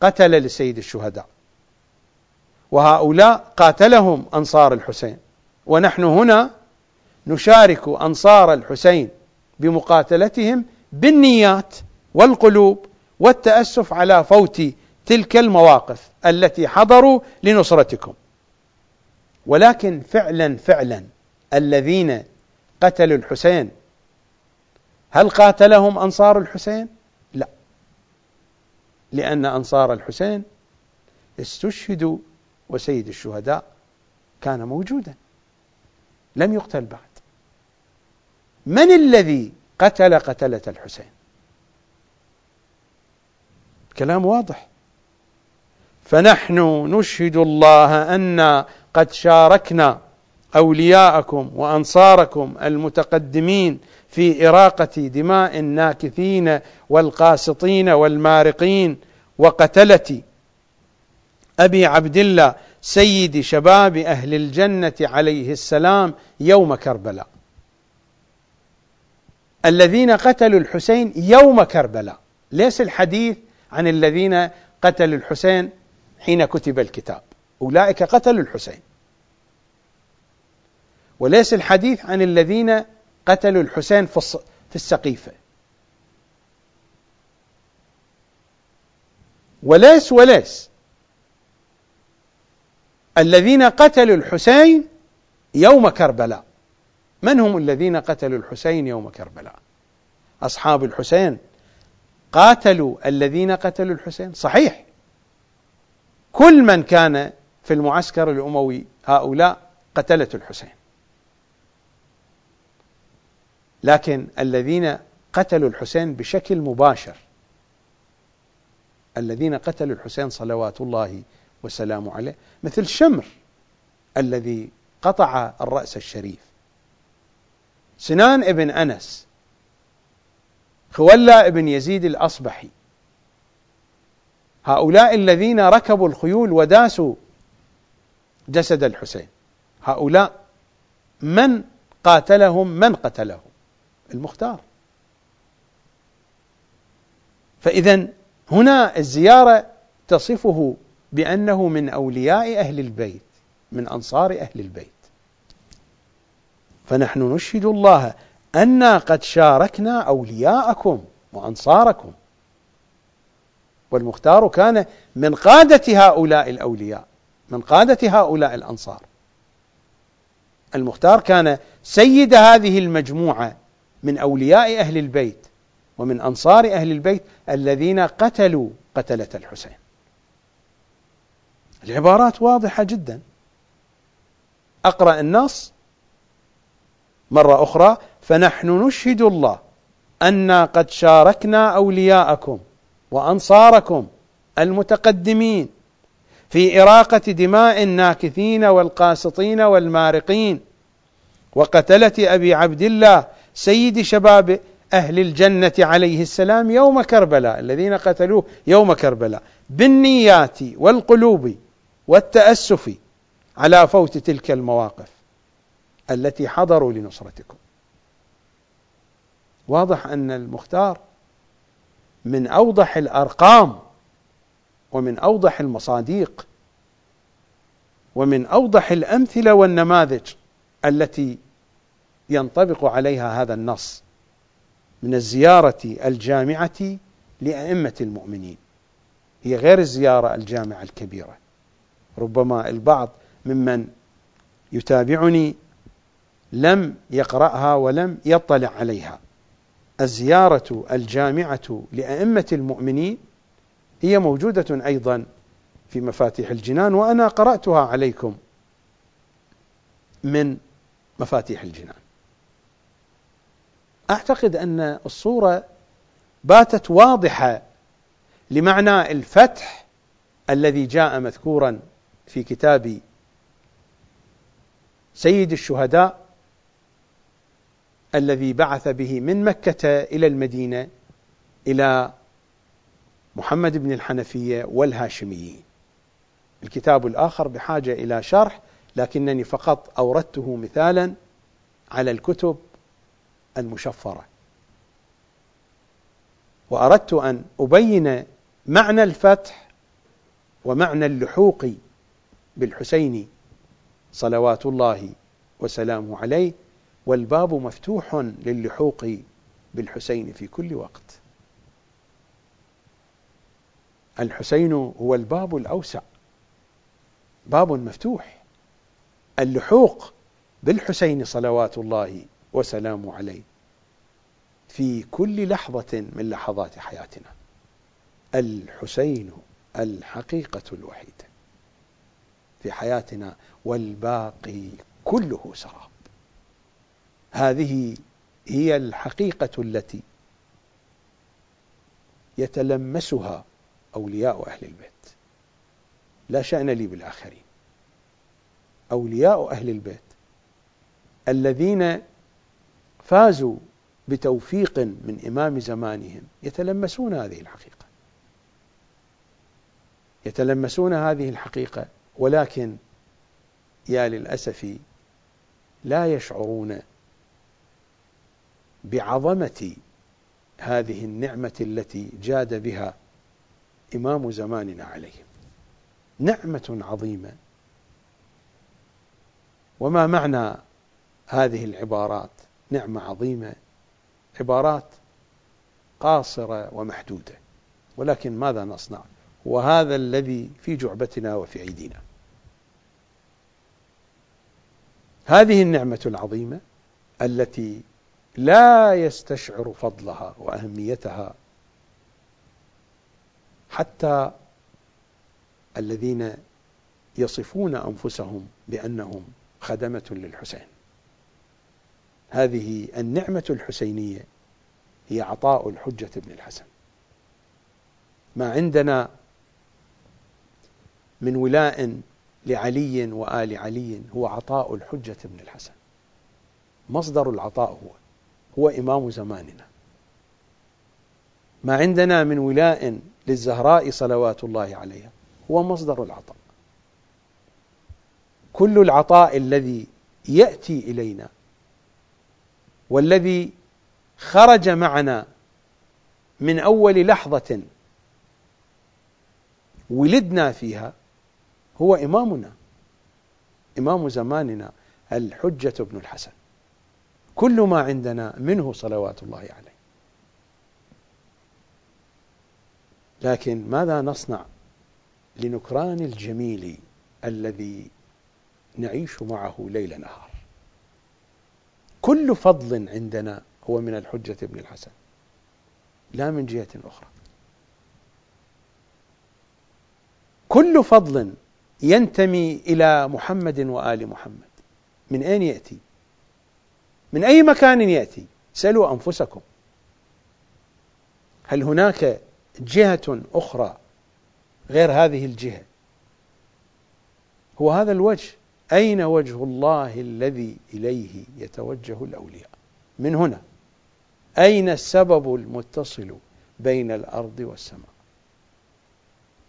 Speaker 1: قتل لسيد الشهداء. وهؤلاء قاتلهم أنصار الحسين. ونحن هنا نشارك أنصار الحسين بمقاتلتهم بالنيات والقلوب والتأسف على فوت تلك المواقف التي حضروا لنصرتكم. ولكن فعلا فعلا الذين قتلوا الحسين هل قاتلهم أنصار الحسين؟ لا. لأن أنصار الحسين استشهدوا وسيد الشهداء كان موجودا. لم يقتل بعد. من الذي قتل قتلة الحسين؟ كلام واضح. فنحن نشهد الله أن قد شاركنا أولياءكم وأنصاركم المتقدمين في إراقة دماء الناكثين والقاسطين والمارقين وقتلة أبي عبد الله سيد شباب أهل الجنة عليه السلام يوم كربلاء. الذين قتلوا الحسين يوم كربلاء. ليس الحديث عن الذين قتلوا الحسين حين كتب الكتاب. أولئك قتلوا الحسين. وليس الحديث عن الذين قتلوا الحسين في السقيفة. وليس وليس. الذين قتلوا الحسين يوم كربلاء. من هم الذين قتلوا الحسين يوم كربلاء؟ أصحاب الحسين. قاتلوا الذين قتلوا الحسين. صحيح. كل من كان في المعسكر الأموي هؤلاء قتلة الحسين. لكن الذين قتلوا الحسين بشكل مباشر الذين قتلوا الحسين صلوات الله وسلامه عليه مثل شمر الذي قطع الرأس الشريف. سنان ابن أنس خولة ابن يزيد الأصبحي. هؤلاء الذين ركبوا الخيول وداسوا جسد الحسين. هؤلاء من قاتلهم؟ من قتلهم؟ المختار. فإذا هنا الزيارة تصفه بأنه من أولياء أهل البيت من أنصار أهل البيت. فنحن نشهد الله أنا قد شاركنا أولياءكم وأنصاركم. والمختار كان من قادة هؤلاء الأولياء من قادة هؤلاء الأنصار. المختار كان سيد هذه المجموعة من أولياء أهل البيت ومن أنصار أهل البيت الذين قتلوا قتلة الحسين. العبارات واضحة جدا. أقرأ النص مرة أخرى. فنحن نشهد الله أنا قد شاركنا أولياءكم وأنصاركم المتقدمين في إراقة دماء الناكثين والقاسطين والمارقين وقتلة أبي عبد الله سيد شباب أهل الجنة عليه السلام يوم كربلاء الذين قتلوه يوم كربلاء. بالنيات والقلوب والتأسف على فوت تلك المواقف التي حضروا لنصرتكم. واضح أن المختار من أوضح الأرقام ومن أوضح المصاديق ومن أوضح الأمثلة والنماذج التي ينطبق عليها هذا النص من الزيارة الجامعة لأئمة المؤمنين. هي غير الزيارة الجامعة الكبيرة. ربما البعض ممن يتابعني لم يقرأها ولم يطلع عليها. الزيارة الجامعة لأئمة المؤمنين هي موجودة أيضا في مفاتيح الجنان وأنا قرأتها عليكم من مفاتيح الجنان. أعتقد أن الصورة باتت واضحة لمعنى الفتح الذي جاء مذكورا في كتاب سيد الشهداء الذي بعث به من مكة إلى المدينة إلى محمد بن الحنفية والهاشميين. الكتاب الآخر بحاجة إلى شرح لكنني فقط أوردته مثالا على الكتب المشفرة. وأردت أن أبين معنى الفتح ومعنى اللحوق بالحسين صلوات الله وسلامه عليه والباب مفتوح للحوق بالحسين في كل وقت. الحسين هو الباب الأوسع باب مفتوح. اللحوق بالحسين صلوات الله وسلامه عليه في كل لحظة من لحظات حياتنا. الحسين الحقيقة الوحيدة في حياتنا والباقي كله سراب. هذه هي الحقيقة التي يتلمسها أولياء أهل البيت. لا شأن لي بالآخرين. أولياء أهل البيت الذين فازوا بتوفيق من إمام زمانهم يتلمسون هذه الحقيقة. يتلمسون هذه الحقيقة ولكن يا للأسف لا يشعرون بعظمة هذه النعمة التي جاد بها إمام زماننا عليهم. نعمة عظيمة. وما معنى هذه العبارات؟ نعمة عظيمة. عبارات قاصرة ومحدودة. ولكن ماذا نصنع؟ وهذا الذي في جعبتنا وفي أيدينا. هذه النعمة العظيمة التي لا يستشعر فضلها وأهميتها حتى الذين يصفون أنفسهم بأنهم خدمة للحسين. هذه النعمة الحسينية هي عطاء الحجة بن الحسن. ما عندنا من ولاء لعلي وآل علي هو عطاء الحجة بن الحسن. مصدر العطاء هو هو إمام زماننا. ما عندنا من ولاء للزهراء صلوات الله عليها هو مصدر العطاء. كل العطاء الذي يأتي إلينا والذي خرج معنا من أول لحظة ولدنا فيها هو إمامنا. إمام زماننا الحجة بن الحسن. كل ما عندنا منه صلوات الله عليه. لكن ماذا نصنع لنكران الجميل الذي نعيش معه ليل نهار؟ كل فضل عندنا هو من الحجة بن الحسن. لا من جهة أخرى. كل فضل ينتمي إلى محمد وآل محمد. من أين يأتي؟ من أي مكان يأتي؟ سألوا أنفسكم. هل هناك جهة أخرى غير هذه الجهة؟ هو هذا الوجه. أين وجه الله الذي إليه يتوجه الأولياء؟ من هنا. أين السبب المتصل بين الأرض والسماء؟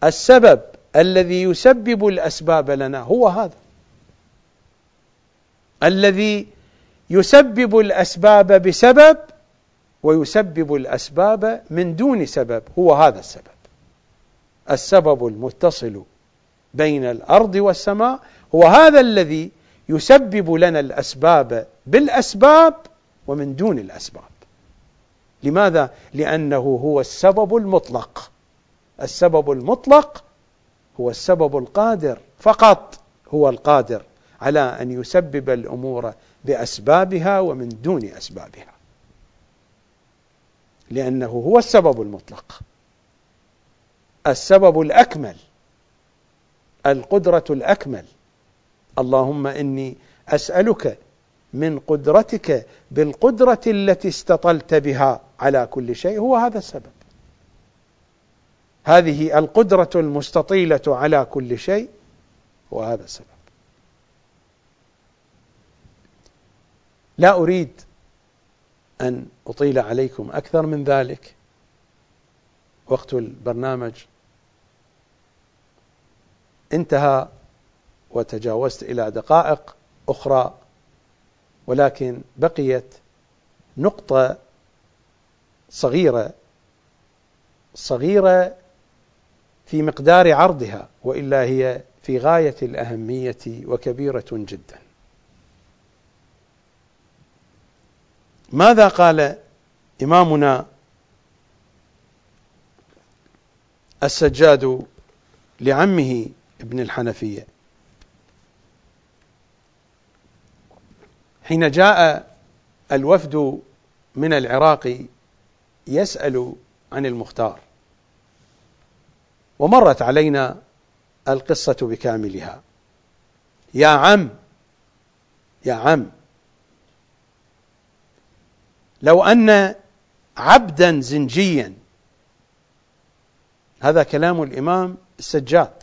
Speaker 1: السبب الذي يسبب الأسباب لنا هو هذا. الذي يسبب الأسباب بسبب ويسبب الأسباب من دون سبب هو هذا السبب. السبب المتصل بين الأرض والسماء هو هذا الذي يسبب لنا الأسباب بالأسباب ومن دون الأسباب. لماذا؟ لأنه هو السبب المطلق. السبب المطلق هو السبب القادر فقط هو القادر على أن يسبب الأمور بأسبابها ومن دون أسبابها. لأنه هو السبب المطلق. السبب الأكمل القدرة الأكمل. اللهم إني أسألك من قدرتك بالقدرة التي استطلت بها على كل شيء. هو هذا السبب. هذه القدرة المستطيلة على كل شيء هو هذا السبب. لا أريد أن أطيل عليكم أكثر من ذلك. وقت البرنامج انتهى وتجاوزت إلى دقائق أخرى ولكن بقيت نقطة صغيرة صغيرة في مقدار عرضها وإلا هي في غاية الأهمية وكبيرة جدا. ماذا قال إمامنا السجاد لعمه ابن الحنفية؟ حين جاء الوفد من العراق يسأل عن المختار. ومرت علينا القصة بكاملها. يا عم يا عم لو أن عبدا زنجيا هذا كلام الإمام السجاد.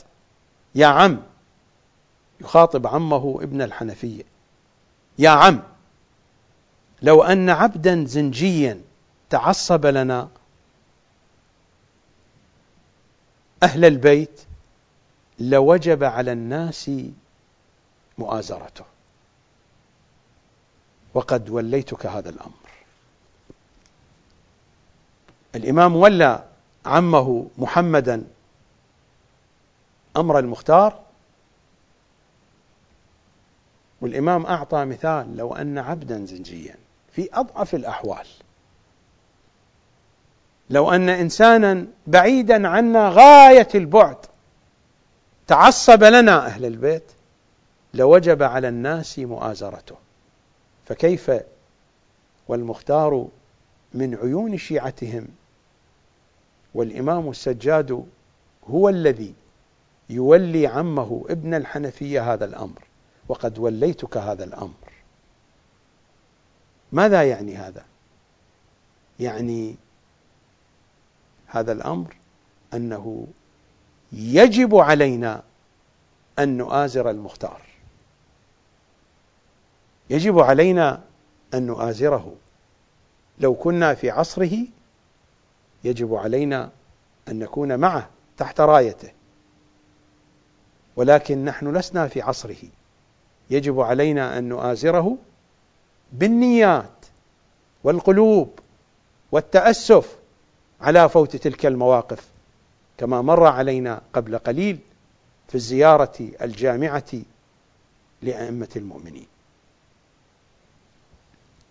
Speaker 1: يا عم يخاطب عمه ابن الحنفية. يا عم لو أن عبدا زنجيا تعصب لنا أهل البيت لوجب على الناس مؤازرته. وقد وليتك هذا الأمر. الإمام ولى عمه محمدا أمر المختار والإمام أعطى مثال لو أن عبدا زنجيا في أضعف الأحوال. لو أن إنسانا بعيدا عنا غاية البعد تعصب لنا أهل البيت لوجب على الناس مؤازرته. فكيف والمختار من عيون شيعتهم والإمام السجاد هو الذي يولي عمه ابن الحنفية هذا الأمر وقد وليتك هذا الأمر. ماذا يعني هذا؟ يعني هذا الأمر أنه يجب علينا أن نؤازر المختار. يجب علينا أن نؤازره. لو كنا في عصره يجب علينا أن نكون معه تحت رايته. ولكن نحن لسنا في عصره. يجب علينا أن نؤازره بالنيات والقلوب والتأسف على فوت تلك المواقف كما مر علينا قبل قليل في الزيارة الجامعة لأئمة المؤمنين.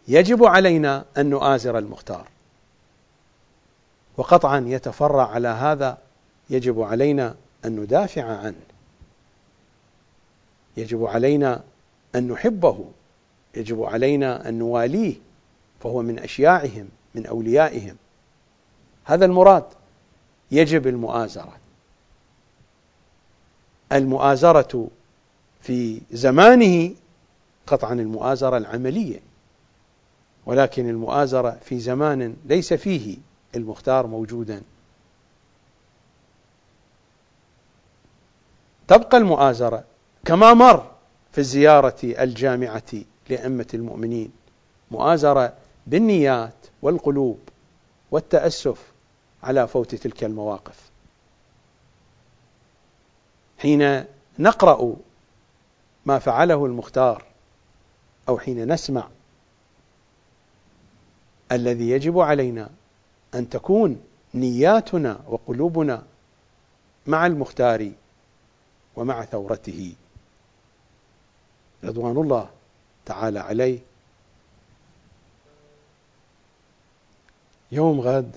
Speaker 1: يجب علينا أن نؤازر المختار وقطعا يتفرع على هذا يجب علينا أن ندافع عنه. يجب علينا أن نحبه يجب علينا أن نواليه فهو من أشياعهم من أوليائهم. هذا المراد. يجب المؤازرة. المؤازرة في زمانه قطعا المؤازرة العملية ولكن المؤازرة في زمان ليس فيه المختار موجودا. تبقى المؤازرة كما مر في الزيارة الجامعة لأئمة المؤمنين. مؤازرة بالنيات والقلوب والتأسف على فوت تلك المواقف. حين نقرأ ما فعله المختار أو حين نسمع الذي يجب علينا أن تكون نياتنا وقلوبنا مع المختار ومع ثورته. رضوان الله تعالى عليه. يوم غد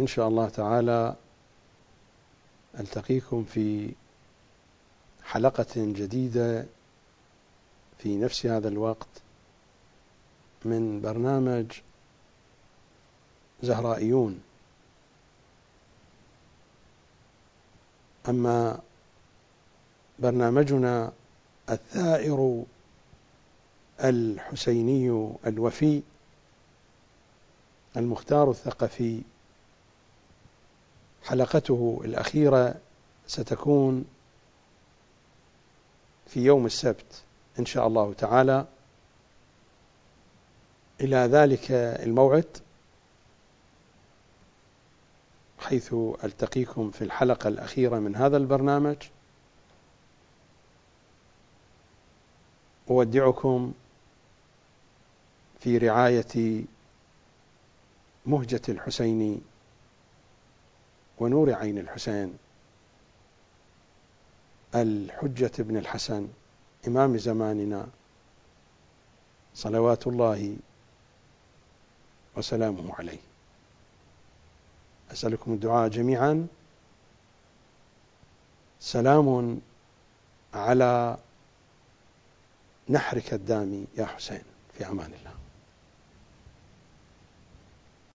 Speaker 1: إن شاء الله تعالى ألتقيكم في حلقة جديدة في نفس هذا الوقت من برنامج زهرائيون. أما برنامجنا الثائر الحسيني الوفي المختار الثقفي حلقته الأخيرة ستكون في يوم السبت إن شاء الله تعالى. إلى ذلك الموعد حيث ألتقيكم في الحلقة الأخيرة من هذا البرنامج. أودعكم في رعاية مهجة الحسين ونور عين الحسين الحجة بن الحسن إمام زماننا صلوات الله وسلامه عليه. أسألكم الدعاء جميعا. سلام على نحرك الدامي يا حسين في أمان الله.